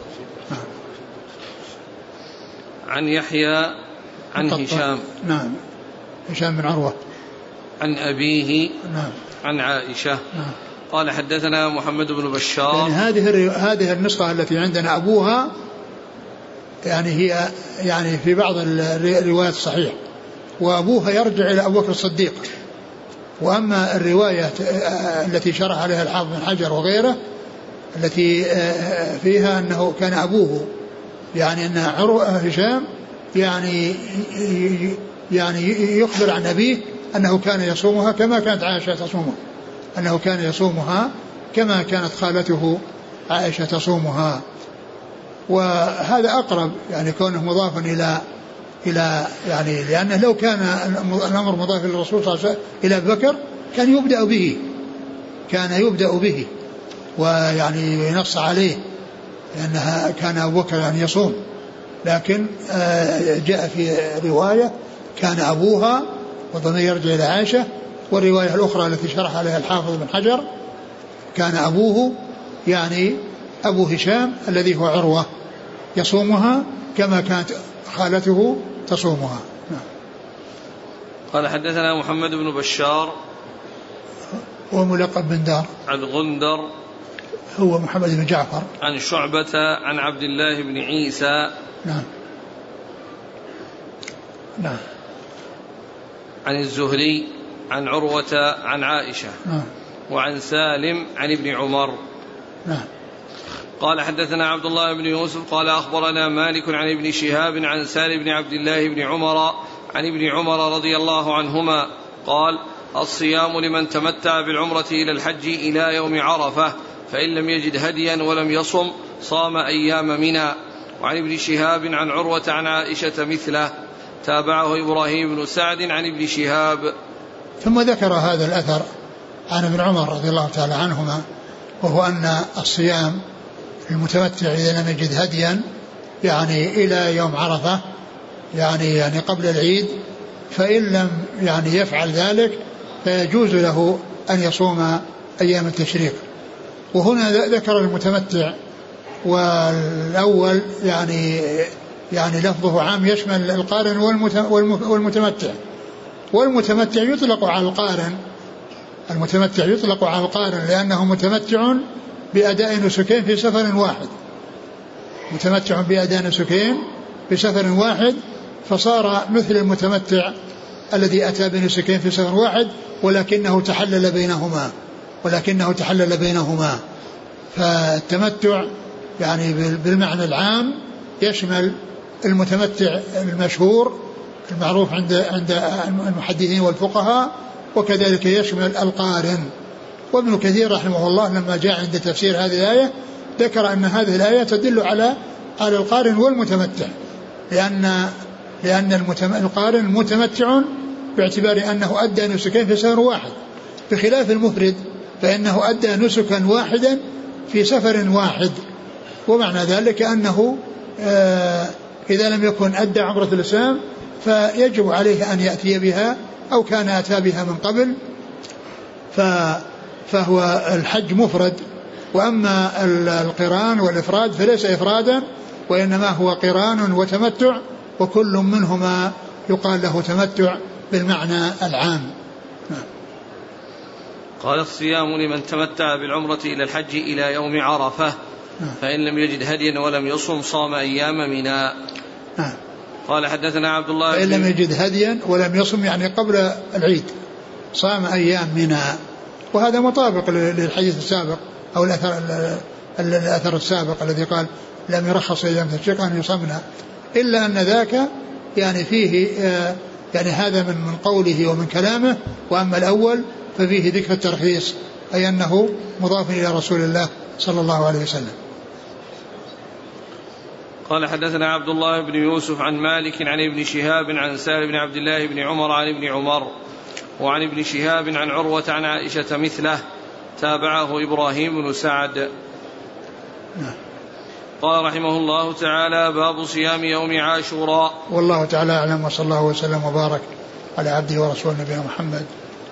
عن يحيى عن هشام. نعم. هشام بن عروة. عن أبيه نعم. عن عائشة. نعم. قال حدثنا محمد بن بشار. يعني هذه هذه النسخة التي عندنا أبوها يعني هي يعني في بعض الروايات صحيح. وأبوها يرجع إلى أبو بكر الصديق. وأما الرواية التي شرح عليها الحافظ بن حجر وغيره التي فيها أنه كان أبوه يعني أن هشام يعني يعني يخبر عن أبيه أنه كان يصومها كما كانت عائشة تصومها أنه كان يصومها كما كانت خالته عائشة تصومها. وهذا أقرب يعني كونه مضافا إلى إلى يعني لأنه لو كان الأمر مضاف إلى الرسول صلى الله عليه وسلم إلى بكر كان يبدأ به. كان يبدأ به. ويعني ينص عليه لأنها كان أبو بكر يعني يصوم. لكن آه، جاء في رواية كان أبوها وضمير يرجع إلى عائشة والرواية الأخرى التي شرح عليها الحافظ بن حجر كان أبوه يعني أبو هشام الذي هو عروة يصومها كما كانت خالته تصومها. نعم. قال حدثنا محمد بن بشار. وملقب بن دار. عن غندر. هو محمد بن جعفر. عن شعبة عن عبد الله بن عيسى. نعم. نعم. عن الزهري عن عروة عن عائشة. نعم. وعن سالم عن ابن عمر. نعم. قال حدثنا عبد الله بن يوسف قال أخبرنا مالك عن ابن شهاب عن سالم بن عبد الله بن عمر عن ابن عمر رضي الله عنهما. قال الصيام لمن تمتع بالعمرة إلى الحج إلى يوم عرفة فإن لم يجد هديا ولم يصم صام أيام منى. وعن ابن شهاب عن عروة عن عائشة مثله. تابعه إبراهيم بن سعد عن ابن شهاب. ثم ذكر هذا الأثر عن ابن عمر رضي الله تعالى عنهما وهو أن الصيام المتمتع إذا لم يجد هديا يعني إلى يوم عرفة يعني يعني قبل العيد فإن لم يعني يفعل ذلك فيجوز له أن يصوم أيام التشريق. وهنا ذكر المتمتع والأول يعني يعني لفظه عام يشمل القارن والمتمتع. والمتمتع يطلق على القارن. المتمتع يطلق على القارن لأنه متمتع بأداء نسكين في سفر واحد. متمتع بأداء نسكين في سفر واحد فصار مثل المتمتع الذي أتى بنسكين في سفر واحد ولكنه تحلل بينهما. ولكنه تحلل بينهما. فالتمتع يعني بالمعنى العام يشمل المتمتع المشهور المعروف عند عند المحدثين والفقهاء وكذلك يشمل القارن وابن كثير رحمه الله لما جاء عند تفسير هذه الآية ذكر أن هذه الآية تدل على على القارن والمتمتع لأن لأن القارن متمتع باعتبار أنه أدى نسكين في سفر واحد. بخلاف المفرد فإنه أدى نسكا واحدا في سفر واحد. ومعنى ذلك أنه آه، إذا لم يكن أدى عمرة الإسلام فيجب عليه أن يأتي بها أو كان أتى بها من قبل فهو الحج مفرد وأما القران والإفراد فليس إفرادا وإنما هو قران وتمتع وكل منهما يقال له تمتع بالمعنى العام. قال الصيام لمن تمتع بالعمرة إلى الحج إلى يوم عرفة. فإن لم يجد هديا ولم يصم صام أيام منى. نعم. قال حدثنا عبد الله فإن لم يجد هديا ولم يصم يعني قبل العيد صام أيام منى. وهذا مطابق للحديث السابق أو الأثر الأثر السابق الذي قال لم يرخص أيام الشيخ أن يصمنا. إلا أن ذاك يعني فيه آه، يعني هذا من من قوله ومن كلامه. وأما الأول ففيه ذكر الترخيص أي أنه مضاف إلى رسول الله صلى الله عليه وسلم. قال حدثنا عبد الله بن يوسف عن مالك عن ابن شهاب عن سالم بن عبد الله بن عمر عن ابن عمر وعن ابن شهاب عن عروة عن عائشة مثله تابعه إبراهيم بن سعد. قال رحمه الله تعالى باب صيام يوم عاشوراء والله تعالى أعلم وصلى الله وسلم وبارك على عبده ورسوله نبينا محمد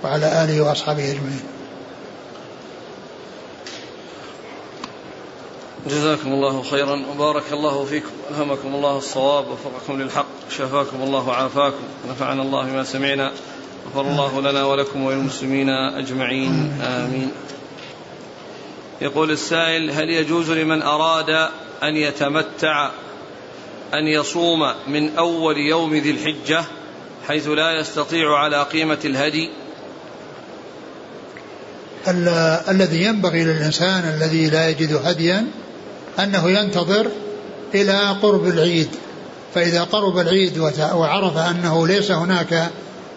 وعلى آله وأصحابه أجمعين جزاكم الله خيرا وبارك الله فيكم ألهمكم الله الصواب وفقكم للحق شفاكم الله وعافاكم ونفعنا الله بما سمعنا غفر الله لنا ولكم وللمسلمين أجمعين آمين. يقول السائل هل يجوز لمن أراد أن يتمتع أن يصوم من أول يوم ذي الحجة حيث لا يستطيع على قيمة الهدي؟ الذي ينبغي للإنسان الذي لا يجد هديا أنه ينتظر إلى قرب العيد. فإذا قرب العيد وعرف أنه ليس هناك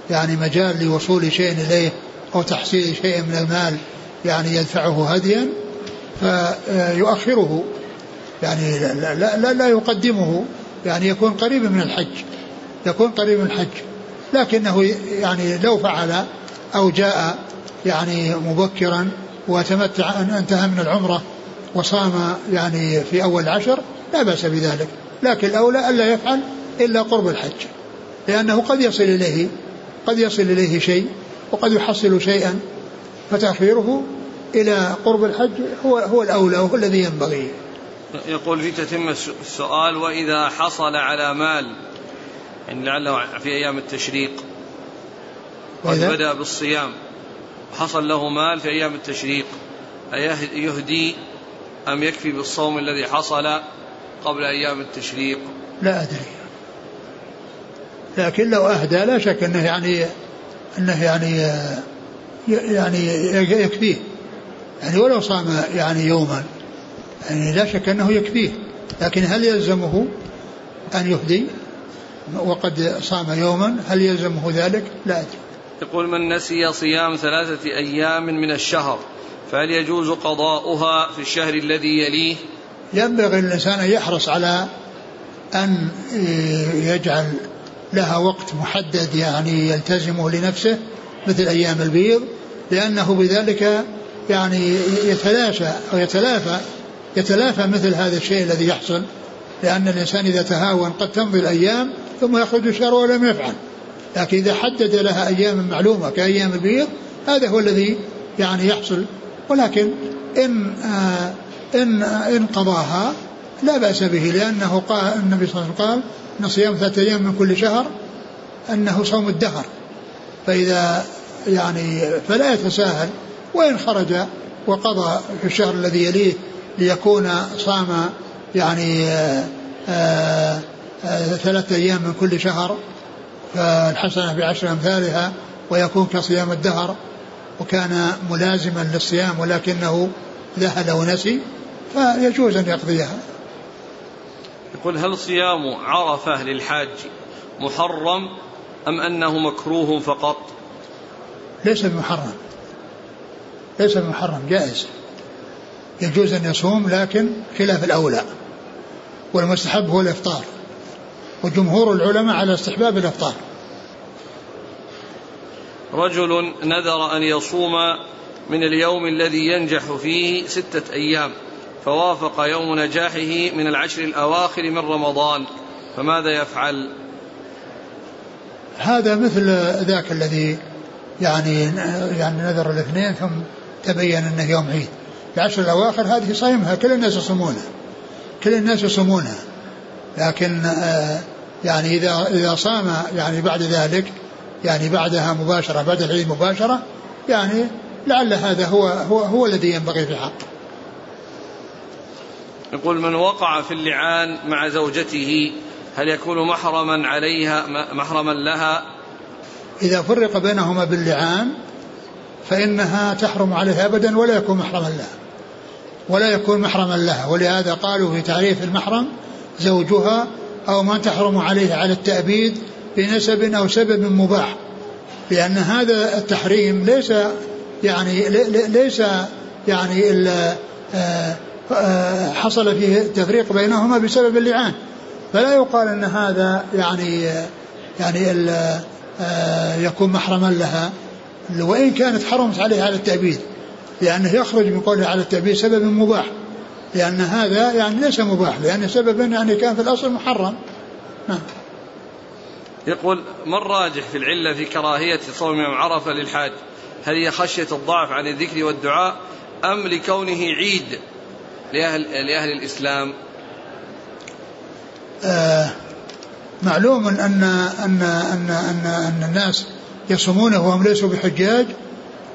يعني مجال لوصول شيء إليه أو تحصيل شيء من المال يعني يدفعه هديا فيؤخره. يعني لا, لا, لا, لا يقدمه. يعني يكون قريبا من الحج. يكون قريب من الحج. لكنه يعني لو فعل أو جاء يعني مبكرا وتمتع أن أنتهى من العمرة وصام يعني في أول العشر لا بأس بذلك. لكن الأولى ألا يفعل إلا قرب الحج لأنه قد يصل إليه قد يصل إليه شيء وقد يحصل شيئا. فتأخيره إلى قرب الحج هو هو الأولى وهو الذي ينبغي. يقول في تتم السؤال وإذا حصل على مال يعني لعله في أيام التشريق قد بدأ بالصيام وحصل له مال في أيام التشريق أيهدي أم يكفي بالصوم الذي حصل قبل أيام التشريق؟ لا أدري. لكن لو أهدى لا شك أنه يعني أنه يعني يعني يكفيه. يعني ولو صام يعني يوما يعني لا شك أنه يكفيه. لكن هل يلزمه أن يهدي وقد صام يوما؟ هل يلزمه ذلك؟ لا أدري. يقول من نسي صيام ثلاثة أيام من الشهر فهل يجوز قضاؤها في الشهر الذي يليه. ينبغي الإنسان أن يحرص على أن يجعل لها وقت محدد يعني يلتزمه لنفسه مثل أيام البيض لأنه بذلك يعني يتلاشى أو يتلافى يتلافى مثل هذا الشيء الذي يحصل. لأن الإنسان إذا تهاون قد تمضي الأيام ثم يخرج الشهر ولم يفعل. لكن إذا حدد لها أيام معلومة كأيام البيض هذا هو الذي يعني يحصل ولكن إن آه إن آه إن قضاها لا بأس به لأنه قال النبي صلى الله عليه وسلم قال أن صيام ثلاثة أيام من كل شهر أنه صوم الدهر. فإذا يعني فلا يتساهل وإن خرج وقضى في الشهر الذي يليه ليكون صام يعني آه، ثلاثة أيام من كل شهر فالحسنة بعشر أمثالها ويكون كصيام الدهر. وكان ملازما للصيام ولكنه ذهل ونسي فيجوز أن يقضيها. يقول هل صيام عرفة للحاج محرم أم أنه مكروه فقط؟ ليس بمحرم. ليس بمحرم جائز. يجوز أن يصوم لكن خلاف الأولى والمستحب هو الإفطار وجمهور العلماء على استحباب الإفطار. رجل نذر أن يصوم من اليوم الذي ينجح فيه ستة أيام فوافق يوم نجاحه من العشر الأواخر من رمضان. فماذا يفعل؟ هذا مثل ذاك الذي يعني يعني نذر الاثنين ثم تبين أنه يوم عيد. العشر الأواخر هذه صيمها كل الناس يصومونها. كل الناس يصومونها. لكن آه، يعني إذا إذا صام يعني بعد ذلك يعني بعدها مباشرة بعد العيد مباشرة يعني لعل هذا هو هو هو الذي ينبغي في حقه يقول من وقع في اللعان مع زوجته هل يكون محرما عليها محرما لها؟ إذا فرق بينهما باللعان فإنها تحرم عليها أبدا ولا يكون محرما لها. ولا يكون محرما لها. ولهذا قالوا في تعريف المحرم زوجها أو من تحرم عليه على التأبيد بنسب أو سبب مباح لأن هذا التحريم ليس يعني ليس يعني إلا آه، آه، حصل فيه تفريق بينهما بسبب اللعان. فلا يقال أن هذا يعني يعني آه، يكون محرما لها. وإن كانت حرمت عليه على التأبيد لأنه يخرج من قوله على التأبيد سبب مباح. لأن هذا يعني ليس مباح لأن سببا يعني كان في الأصل محرم. نعم. يقول ما الراجح في العلة في كراهية صوم يوم عرفة للحاج؟ هل هي خشية الضعف عن الذكر والدعاء أم لكونه عيد لأهل, لأهل الإسلام؟ آه معلوم أن أن أن أن أن الناس يصومونه وهم ليسوا بحجاج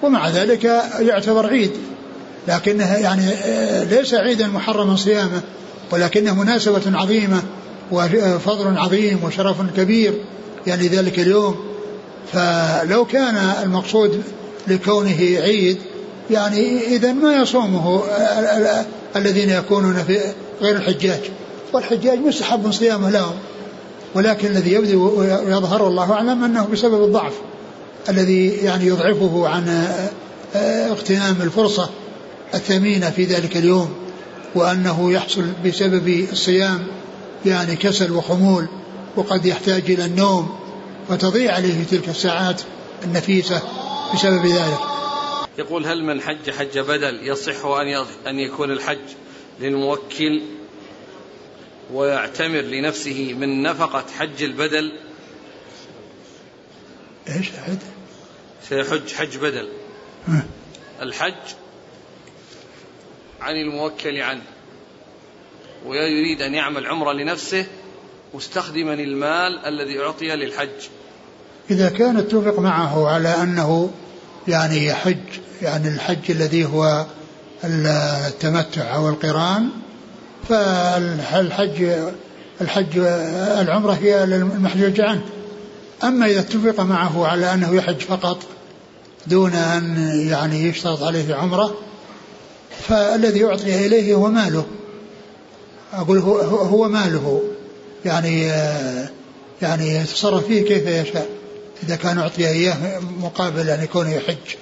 ومع ذلك يعتبر عيد. لكنه يعني آه، ليس عيدا محرما صيامه ولكنه مناسبة عظيمة وفضل عظيم وشرف كبير يعني ذلك اليوم. فلو كان المقصود لكونه عيد يعني إذا ما يصومه الذين يكونون في غير الحجاج. والحجاج مستحب صيامه لهم. ولكن الذي يبدو ويظهر والله أعلم أنه بسبب الضعف الذي يعني يضعفه عن اغتنام الفرصة الثمينة في ذلك اليوم وأنه يحصل بسبب الصيام يعني كسل وخمول وقد يحتاج إلى النوم فتضيع عليه تلك الساعات النفيسة بسبب ذلك. يقول هل من حج حج بدل يصح أن أن يكون الحج للموكل ويعتمر لنفسه من نفقة حج البدل؟ إيش حج؟ سيحج حج بدل. الحج عن الموكل عنه. ويريد أن يعمل عمرة لنفسه مستخدما المال الذي أعطي للحج. إذا كان اتفق معه على أنه يعني يحج يعني الحج الذي هو التمتع أو القران فالحج الحج العمرة هي للمحجوج عنه أما إذا اتفق معه على أنه يحج فقط دون أن يعني يشترط عليه عمرة فالذي يعطي إليه هو ماله. أقول هو, هو ماله. يعني يعني يتصرف فيه كيف يشاء. إذا كان أعطي إياه مقابل أن يكون يحج.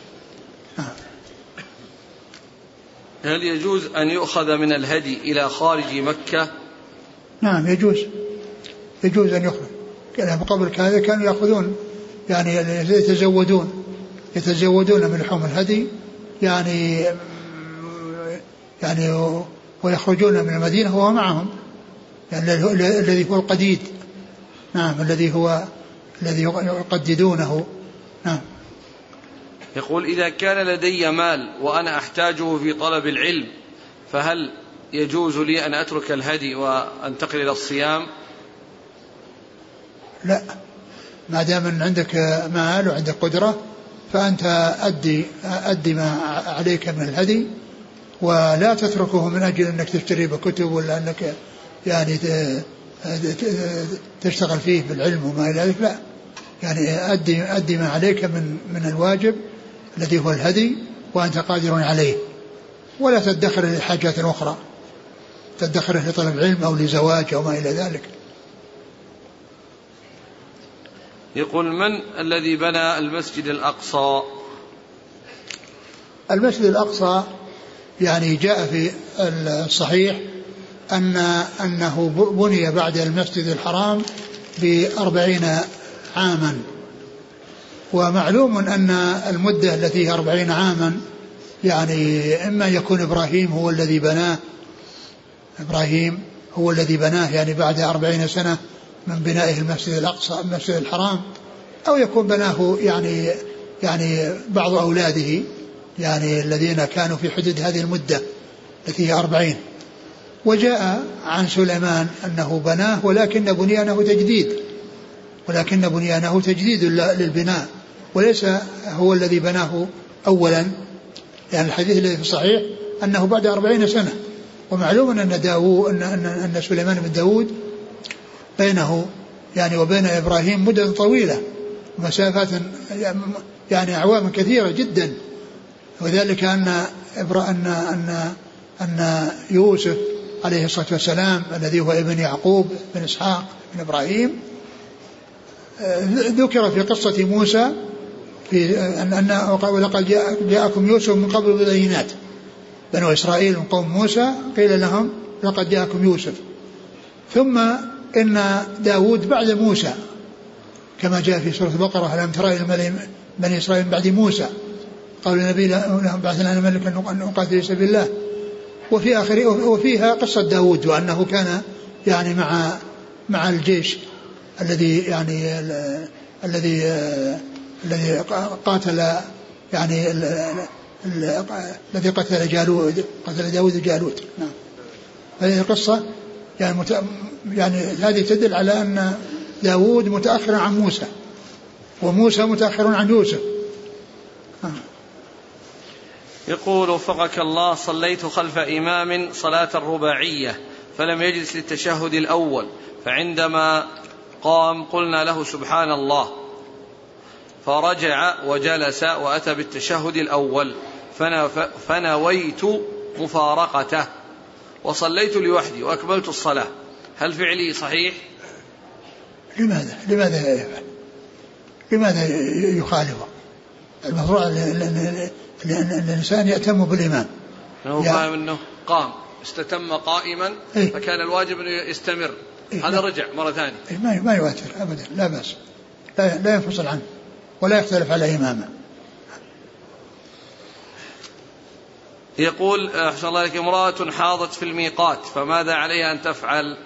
نعم هل يجوز أن يؤخذ من الهدي إلى خارج مكة؟ نعم يجوز. يجوز أن يؤخذ. كان قبل هذا كانوا يأخذون. يعني يتزودون. يتزودون من لحوم الهدي. يعني يعني ويخرجون من المدينة وهو معهم. يعني الذي هو القديد. نعم الذي هو الذي يقددونه. نعم. يقول إذا كان لدي مال وأنا أحتاجه في طلب العلم فهل يجوز لي أن أترك الهدي وأنتقل إلى الصيام؟ لا. ما دام عندك مال وعندك قدرة فأنت أدي أدي ما عليك من الهدي. ولا تتركه من أجل أنك تشتري بكتب ولا أنك يعني تشتغل فيه بالعلم وما إلى ذلك لا. يعني أدي أدي ما عليك من من الواجب الذي هو الهدي وأنت قادر عليه. ولا تدخر لحاجات أخرى. تدخره لطلب علم أو لزواج أو ما إلى ذلك. يقول من الذي بنى المسجد الأقصى؟ المسجد الأقصى يعني جاء في الصحيح أن أنه بني بعد المسجد الحرام بأربعين عاما. ومعلوم أن المدة التي هي أربعين عاما يعني إما يكون إبراهيم هو الذي بناه إبراهيم هو الذي بناه يعني بعد أربعين سنة من بنائه المسجد الأقصى المسجد الحرام أو يكون بناه يعني يعني بعض أولاده. يعني الذين كانوا في حدود هذه المدة التي هي أربعين. وجاء عن سليمان أنه بناه ولكن بنيانه تجديد. ولكن بنيانه تجديد للبناء. وليس هو الذي بناه أولا. يعني الحديث الذي في الصحيح أنه بعد أربعين سنة. ومعلوم أن داوود أن, أن, أن سليمان بن داود بينه يعني وبين إبراهيم مدة طويلة. مسافات يعني أعوام كثيرة جدا. وذلك أن أن أن أن يوسف عليه الصلاة والسلام الذي هو ابن يعقوب بن إسحاق بن إبراهيم ذكر في قصة موسى في أن أن ولقد جاءكم يوسف من قبل بالبينات بنو إسرائيل من قوم موسى قيل لهم لقد جاءكم يوسف. ثم إن داود بعد موسى كما جاء في سورة البقرة ألم ترى إلى بني إسرائيل بعد موسى؟ قال النبي لهم بعث لنا ملكا أن نقاتل في سبيل الله. وفي آخر وفيها قصة داود وأنه كان يعني مع مع الجيش الذي يعني الذي الذي قاتل يعني الذي قتل جالوت قتل داود جالوت نعم. هذه القصة يعني مت... يعني هذه تدل على أن داود متأخر عن موسى وموسى متأخر عن يوسف. نعم. يقول وفقك الله صليت خلف إمام صلاة الرباعية فلم يجلس للتشهد الأول فعندما قام قلنا له سبحان الله فرجع وجلس وأتى بالتشهد الأول فنويت مفارقته وصليت لوحدي وأكملت الصلاة هل فعلي صحيح؟ لماذا؟ لماذا يفعل؟ لماذا يخالفه؟ المفروض لأن الإنسان يأتم بالإمام هو فاهم أنه قام استتم قائما إيه؟ فكان الواجب أنه يستمر إيه؟ هذا رجع مرة ثانية إيه؟ ما ما يواتر أبدا لا بأس لا, لا ينفصل عنه ولا يختلف على إمامه يقول أحسن الله لك امرأة حاضت في الميقات فماذا عليها أن تفعل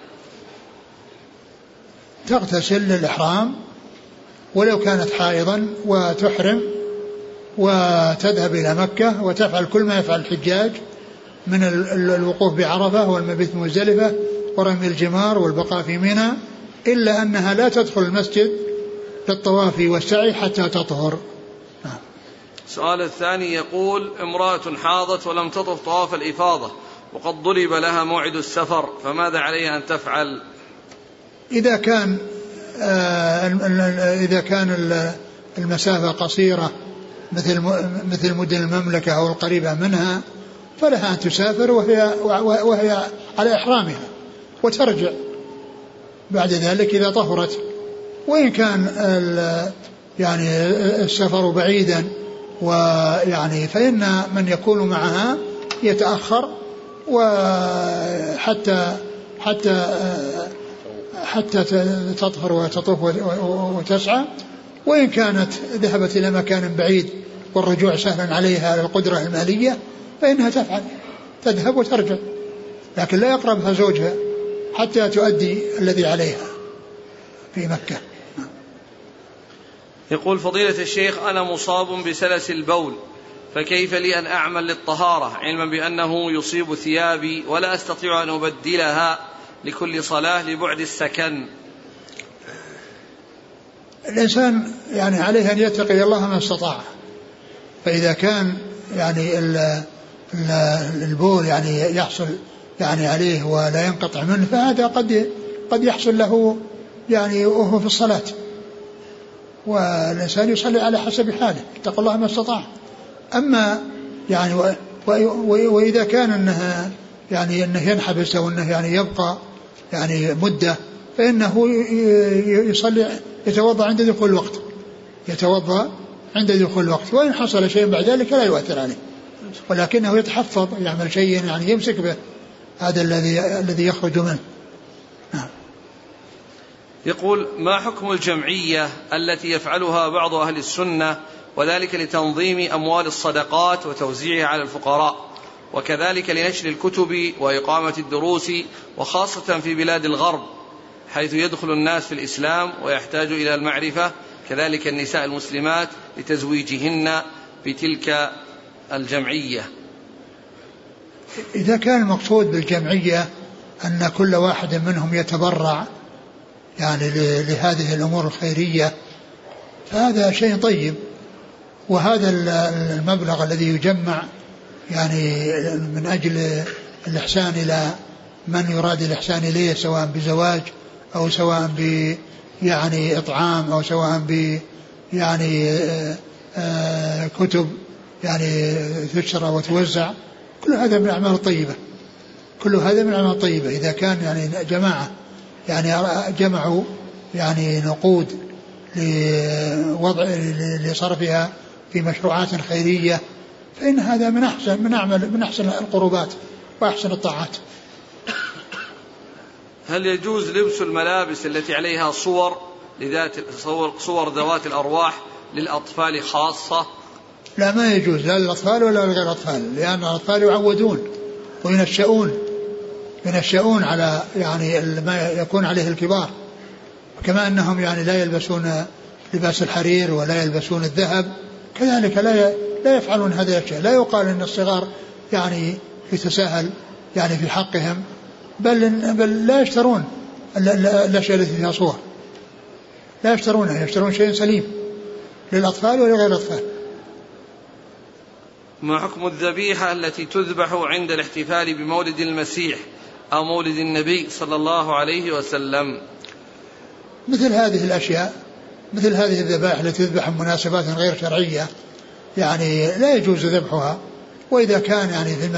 تغتسل للإحرام ولو كانت حائضا وتحرم وتذهب إلى مكة وتفعل كل ما يفعل الحجاج من الوقوف بعرفة والمبيت مزدلفة ورمي الجمار والبقاء في منى إلا أنها لا تدخل المسجد للطواف والسعي حتى تطهر. السؤال الثاني يقول امرأة حاضت ولم تطف طواف الإفاضة وقد ضرب لها موعد السفر فماذا عليها أن تفعل؟ إذا كان آه إذا كان المسافة قصيرة مثل مثل مدن المملكة أو القريبة منها فلها أن تسافر وهي وهي على إحرامها وترجع. بعد ذلك إذا طهرت. وإن كان يعني السفر بعيدا ويعني فإن من يكون معها يتأخر وحتى حتى حتى تطهر وتطوف وتسعى. وإن كانت ذهبت إلى مكان بعيد والرجوع سهلا عليها القدرة المالية فإنها تفعل تذهب وترجع. لكن لا يقربها زوجها حتى تؤدي الذي عليها في مكة. يقول فضيلة الشيخ أنا مصاب بسلس البول فكيف لي أن أعمل للطهارة؟ علما بأنه يصيب ثيابي ولا أستطيع أن أبدلها لكل صلاة لبعد السكن. الإنسان يعني عليه أن يتقي الله ما استطاع. فإذا كان يعني البول يعني يحصل يعني عليه ولا ينقطع منه فهذا قد قد يحصل له يعني وهو في الصلاة. والإنسان يصلي على حسب حاله اتقوا الله ما استطاع. أما يعني و وإذا كان أنها يعني أنه ينحبس أو أنه يعني يبقى يعني مدة فإنه يصلي يتوضأ عند دخول الوقت يتوضأ عند دخول الوقت وإن حصل شيء بعد ذلك لا يؤثر عليه. ولكنه يتحفظ يعمل شيء يعني يمسك به هذا الذي الذي يخرج منه. نعم. يقول ما حكم الجمعية التي يفعلها بعض أهل السنة وذلك لتنظيم أموال الصدقات وتوزيعها على الفقراء وكذلك لنشر الكتب وإقامة الدروس وخاصة في بلاد الغرب؟ حيث يدخل الناس في الإسلام ويحتاج إلى المعرفة كذلك النساء المسلمات لتزويجهن بتلك الجمعية. إذا كان المقصود بالجمعية أن كل واحد منهم يتبرع يعني لهذه الأمور الخيرية فهذا شيء طيب. وهذا المبلغ الذي يجمع يعني من أجل الإحسان إلى من يراد الإحسان إليه سواء بزواج أو سواء ب يعني إطعام أو سواء ب يعني آه، آه، كتب يعني تشرى وتوزع كل هذا من الأعمال الطيبة كل هذا من الأعمال الطيبة إذا كان يعني جماعة يعني جمعوا يعني نقود لوضع لصرفها في مشروعات خيرية فإن هذا من أحسن من أعمل من أحسن القربات وأحسن الطاعات. هل يجوز لبس الملابس التي عليها صور لذات صور, صور ذوات الأرواح للأطفال خاصة؟ لا ما يجوز لا للأطفال ولا لغير الأطفال لأن الأطفال يعودون وينشؤون ينشؤون على يعني ما يكون عليه الكبار كما أنهم يعني لا يلبسون لباس الحرير ولا يلبسون الذهب كذلك لا لا يفعلون هذه الأشياء لا يقال أن الصغار يعني يتساهل يعني في حقهم بل بل لا يشترون الأشياء التي فيها صور. لا يشترونها يشترون شيء سليم للأطفال ولغير الأطفال. ما حكم الذبيحة التي تذبح عند الاحتفال بمولد المسيح أو مولد النبي صلى الله عليه وسلم؟ مثل هذه الأشياء مثل هذه الذبائح التي تذبح مناسبات غير شرعية يعني لا يجوز ذبحها وإذا كان يعني في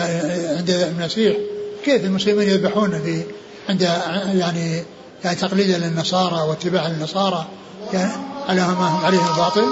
عند المسيح كيف المسلمين يذبحون في عند يعني يعني تقليدا للنصارى واتباعا للنصارى؟ يعني على ما هم عليه الباطل